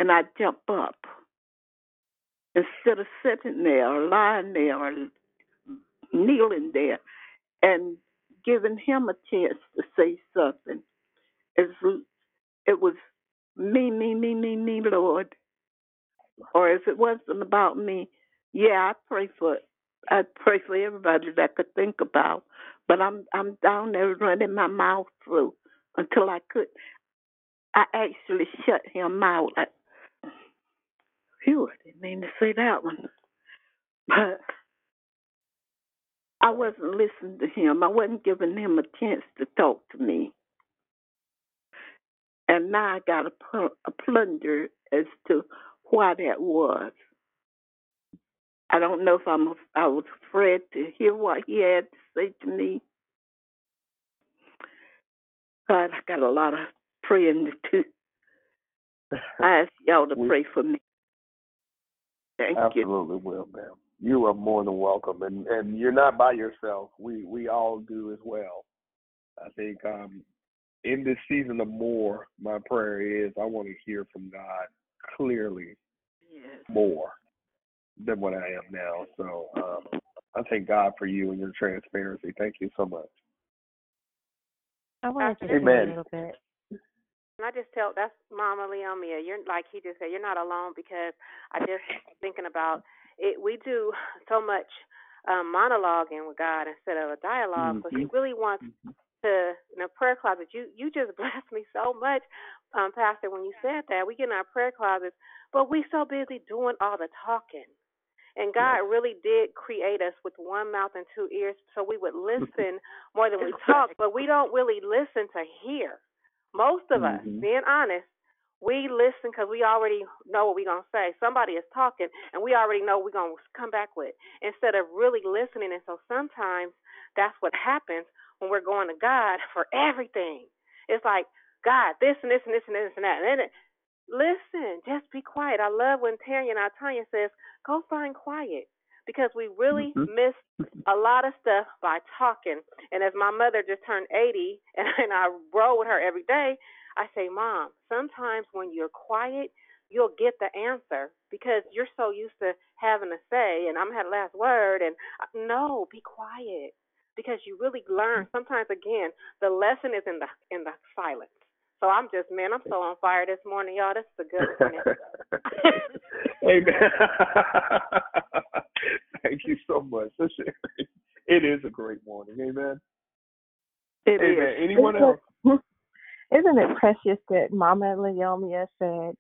and I jump up instead of sitting there or lying there or kneeling there and giving Him a chance to say something. It's, it was me, me, me, me, me, Lord. Or if it wasn't about me, yeah, I pray for I pray for everybody that I could think about. But I'm I'm down there running my mouth through until I could. I actually shut him out. I, phew, I didn't mean to say that one. But I wasn't listening to him. I wasn't giving him a chance to talk to me. And now I got a, pl- a plunder as to why that was. I don't know if I'm I was afraid to hear what he had to say to me. God, I got a lot of praying to do. [laughs] I ask y'all to pray for me. Thank you. Absolutely will, ma'am. You are more than welcome, and and you're not by yourself. We we all do as well. I think um, in this season of more, my prayer is I want to hear from God clearly more than what I am now. So um, I thank God for you and your transparency. Thank you so much. I wanted to Amen. a little bit. And I just tell that's Mama Leomia. You're like he just said, you're not alone because I just [laughs] thinking about it. We do so much um, monologuing with God instead of a dialog So He really wants to in a prayer closet. You you just [laughs] blessed me so much, um, Pastor, when you said that. We get in our prayer closets, but we so busy doing all the talking. And God really did create us with one mouth and two ears so we would [laughs] listen more than we talk, but we don't really listen to hear. Most of us, Mhm. being honest, we listen because we already know what we're going to say. Somebody is talking, and we already know we're going to come back with instead of really listening. And so sometimes that's what happens when we're going to God for everything. It's like, God, this and this and this and this and that. And then listen, just be quiet. I love when Terry and Tanya says, go find quiet because we really mm-hmm. miss a lot of stuff by talking. And as my mother just turned 80 [laughs] and, and I roll with her every day, I say, Mom, sometimes when you're quiet, you'll get the answer because you're so used to having a say and I'm had the last word. And no, be quiet because you really learn. Mm-hmm. Sometimes, again, the lesson is in the in the silence. So I'm just, man, I'm so on fire this morning, y'all. This is a good [laughs] morning. Amen. [laughs] Thank you so much for. It is a great morning. Amen. It Amen. is. Anyone Isn't else? it- [laughs] Isn't it precious that Mama Leomia said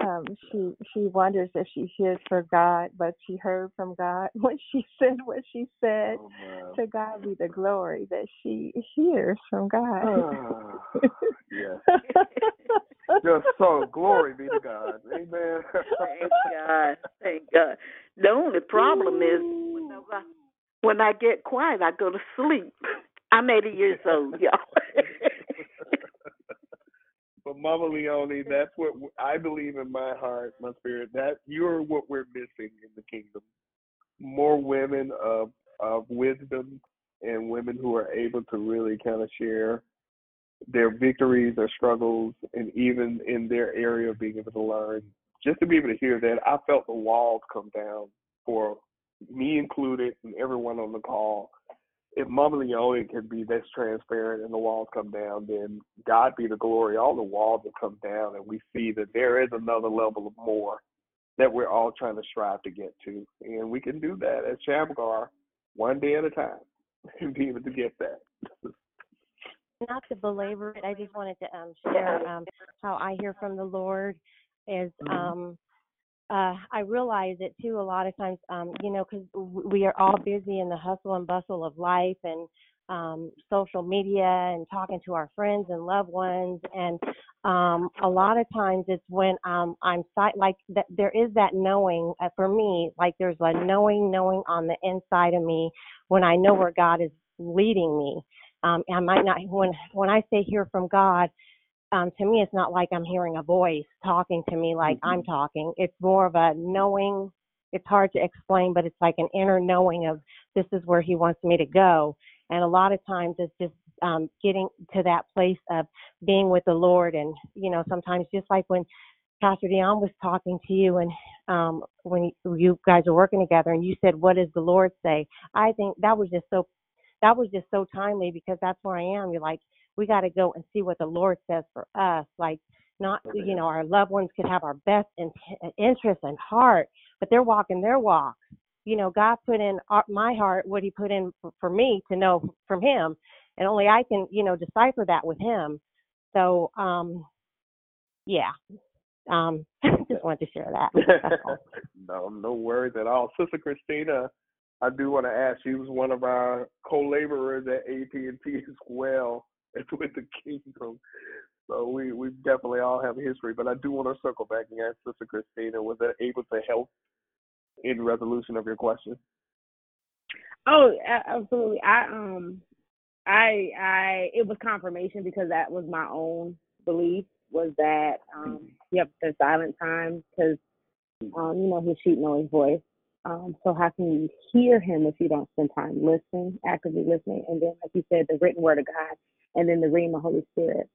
um, she she wonders if she hears from God, but she heard from God [laughs] when she said what she said. Oh, to God be the glory that she hears from God. man. yes. [laughs] Just so glory be to God. Amen. Thank God. Thank God. The only problem is whenever, when I get quiet, I go to sleep. I'm 80 years old, y'all. [laughs] but Mama Leone, that's what I believe in my heart, my spirit. That you're what we're missing in the kingdom. More women of of wisdom and women who are able to really kind of share their victories, their struggles, and even in their area of being able to learn. Just to be able to hear that, I felt the walls come down for me included and everyone on the call. If Mama Leone can be this transparent and the walls come down, then God be the glory. All the walls will come down, and we see that there is another level of more that we're all trying to strive to get to. And we can do that as Shamgar, one day at a time, [laughs] and be able to get that. not to belabor it, I just wanted to um, share um, how I hear from the Lord is Mm-hmm. um, uh, I realize it too a lot of times, um, you know, because we are all busy in the hustle and bustle of life and um, social media and talking to our friends and loved ones. And um, a lot of times it's when um, I'm like that, there is that knowing uh, for me, like there's a knowing, knowing on the inside of me when I know where God is leading me. Um, I might not when when I say hear from God, um, to me it's not like I'm hearing a voice talking to me like I'm talking. It's more of a knowing. It's hard to explain, but it's like an inner knowing of this is where He wants me to go. And a lot of times it's just um, getting to that place of being with the Lord, and you know sometimes just like when Pastor Dion was talking to you, and um, when you guys are working together, and you said, "What does the Lord say?" I think that was just so that was just so timely because that's where I am. You're like, we got to go and see what the Lord says for us. Like, not, you know, our loved ones could have our best in, interest and heart, but they're walking their walk. You know, God put in our, my heart what He put in for, for me to know from Him, and only I can, you know, decipher that with Him. So, um, yeah, um, [laughs] just wanted to share that. [laughs] No, no worries at all. Sister Christina, I do want to ask. She was one of our co-laborers at AT&T as well [laughs] with the Kingdom. So we we definitely all have a history. But I do want to circle back and ask Sister Christina, was that able to help in resolution of your question? Oh, absolutely. I um, I I it was confirmation because that was my own belief was that um, yep, the silent time because um, you know his sheep know his voice. Um, so how can you hear him if you don't spend time listening, actively listening, and then like you said, the written word of God, and then the Rhema Holy Spirit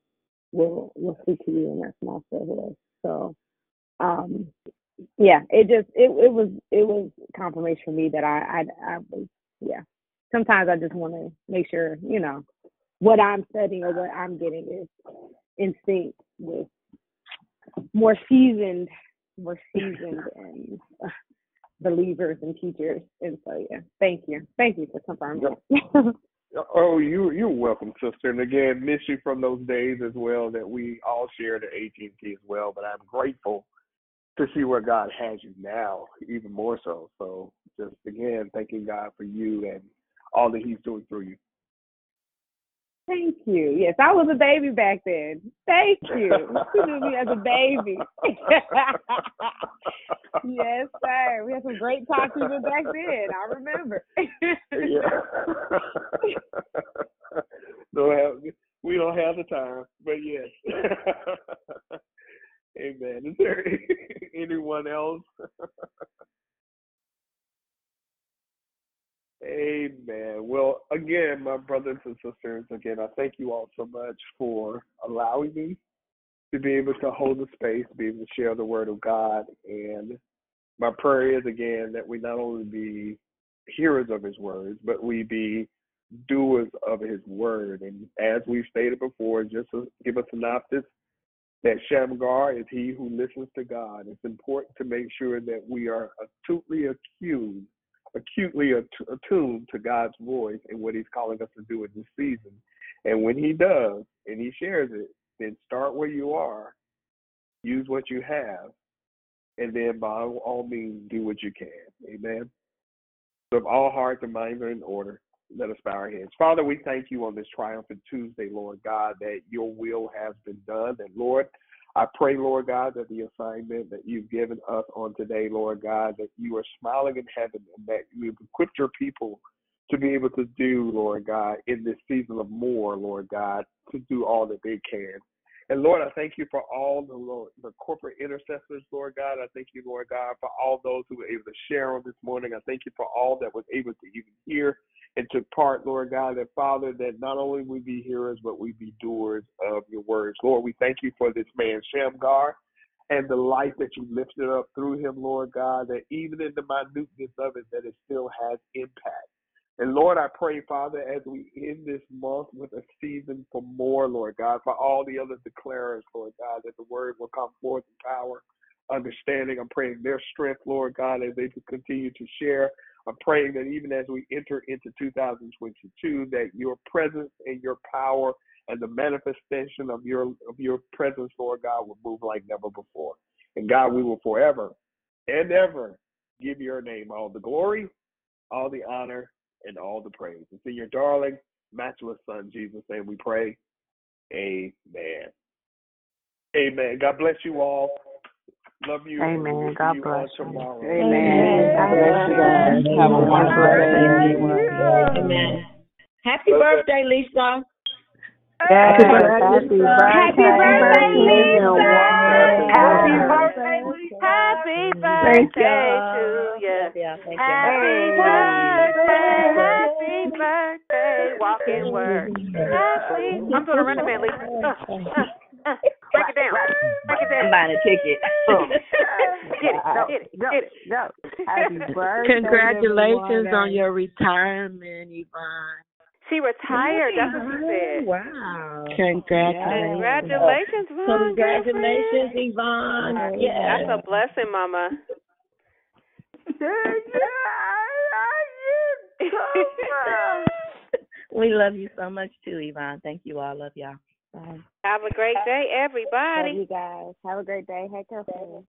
will will speak to you in that small still voice. So um, yeah, it just it it was it was confirmation for me that I I I was yeah. Sometimes I just want to make sure you know what I'm studying or what I'm getting is in sync with more seasoned, more seasoned [laughs] and uh, believers and teachers. And so yeah, thank you, thank you for confirming. [laughs] Oh, you you're welcome, sister. And again, miss you from those days as well that we all shared at AT&T as well. But I'm grateful to see where God has you now, even more so. So just again, thanking God for you and all that He's doing through you. Thank you. Yes, I was a baby back then. Thank you. You knew me as a baby. [laughs] yes, sir. We had some great talks even back then. I remember. yeah. [laughs] don't have we don't have the time, but yes. [laughs] Amen. Is there anyone else? Amen. Well, again, my brothers and sisters, again, I thank you all so much for allowing me to be able to hold the space, be able to share the word of God. And my prayer is, again, that we not only be hearers of his words, but we be doers of his word. And as we've stated before, just to give a synopsis, that Shamgar is he who listens to God. It's important to make sure that we are acutely accused acutely attuned to God's voice and what He's calling us to do in this season. And when He does and He shares it, then start where you are, use what you have, and then by all means do what you can. Amen. So if all hearts and minds are in order, let us bow our heads. Father, we thank you on this triumphant Tuesday, Lord God, that your will has been done. And Lord, I pray, Lord God, that the assignment that you've given us on today, Lord God, that you are smiling in heaven and that you've equipped your people to be able to do, Lord God, in this season of more, Lord God, to do all that they can. And Lord, I thank you for all the Lord, the corporate intercessors, Lord God. I thank you, Lord God, for all those who were able to share on this morning. I thank you for all that was able to even hear and took part, Lord God, that Father, that not only we be hearers, but we be doers of your words. Lord, we thank you for this man, Shamgar, and the life that you lifted up through him, Lord God, that even in the minuteness of it, that it still has impact. And Lord, I pray, Father, as we end this month with a season for more, Lord God, for all the other declarers, Lord God, that the word will come forth in power, understanding. I'm praying their strength, Lord God, as they continue to share. I'm praying that even as we enter into 2022, that your presence and your power and the manifestation of your of your presence, Lord God, will move like never before. And God, we will forever and ever give your name all the glory, all the honor, and all the praise. It's in your darling, matchless Son, Jesus' name we pray. Amen. Amen. God bless you all. Love you. Amen. God bless you. Tomorrow. Amen. God bless you guys. Have a wonderful day. Amen. Happy birthday, Lisa. Happy birthday. Happy birthday, Lisa. Happy birthday, to you. Happy birthday. Happy birthday. Walking word. Happy. I'm doing a running man, Lisa. Break it down. Break it down. I'm buying a ticket. [laughs] Get it. Get it. Get it. Go. Happy birthday. Congratulations everyone. on your retirement, Yvonne. She retired. That's what she said. Wow. Congratulations. Congratulations, Mom. Congratulations, Yvonne. Yeah. That's a blessing, Mama. [laughs] we love you so much too, Yvonne. Thank you all. Love y'all. Bye. Have a great day, everybody. Love you guys. Have a great day. Hey, careful.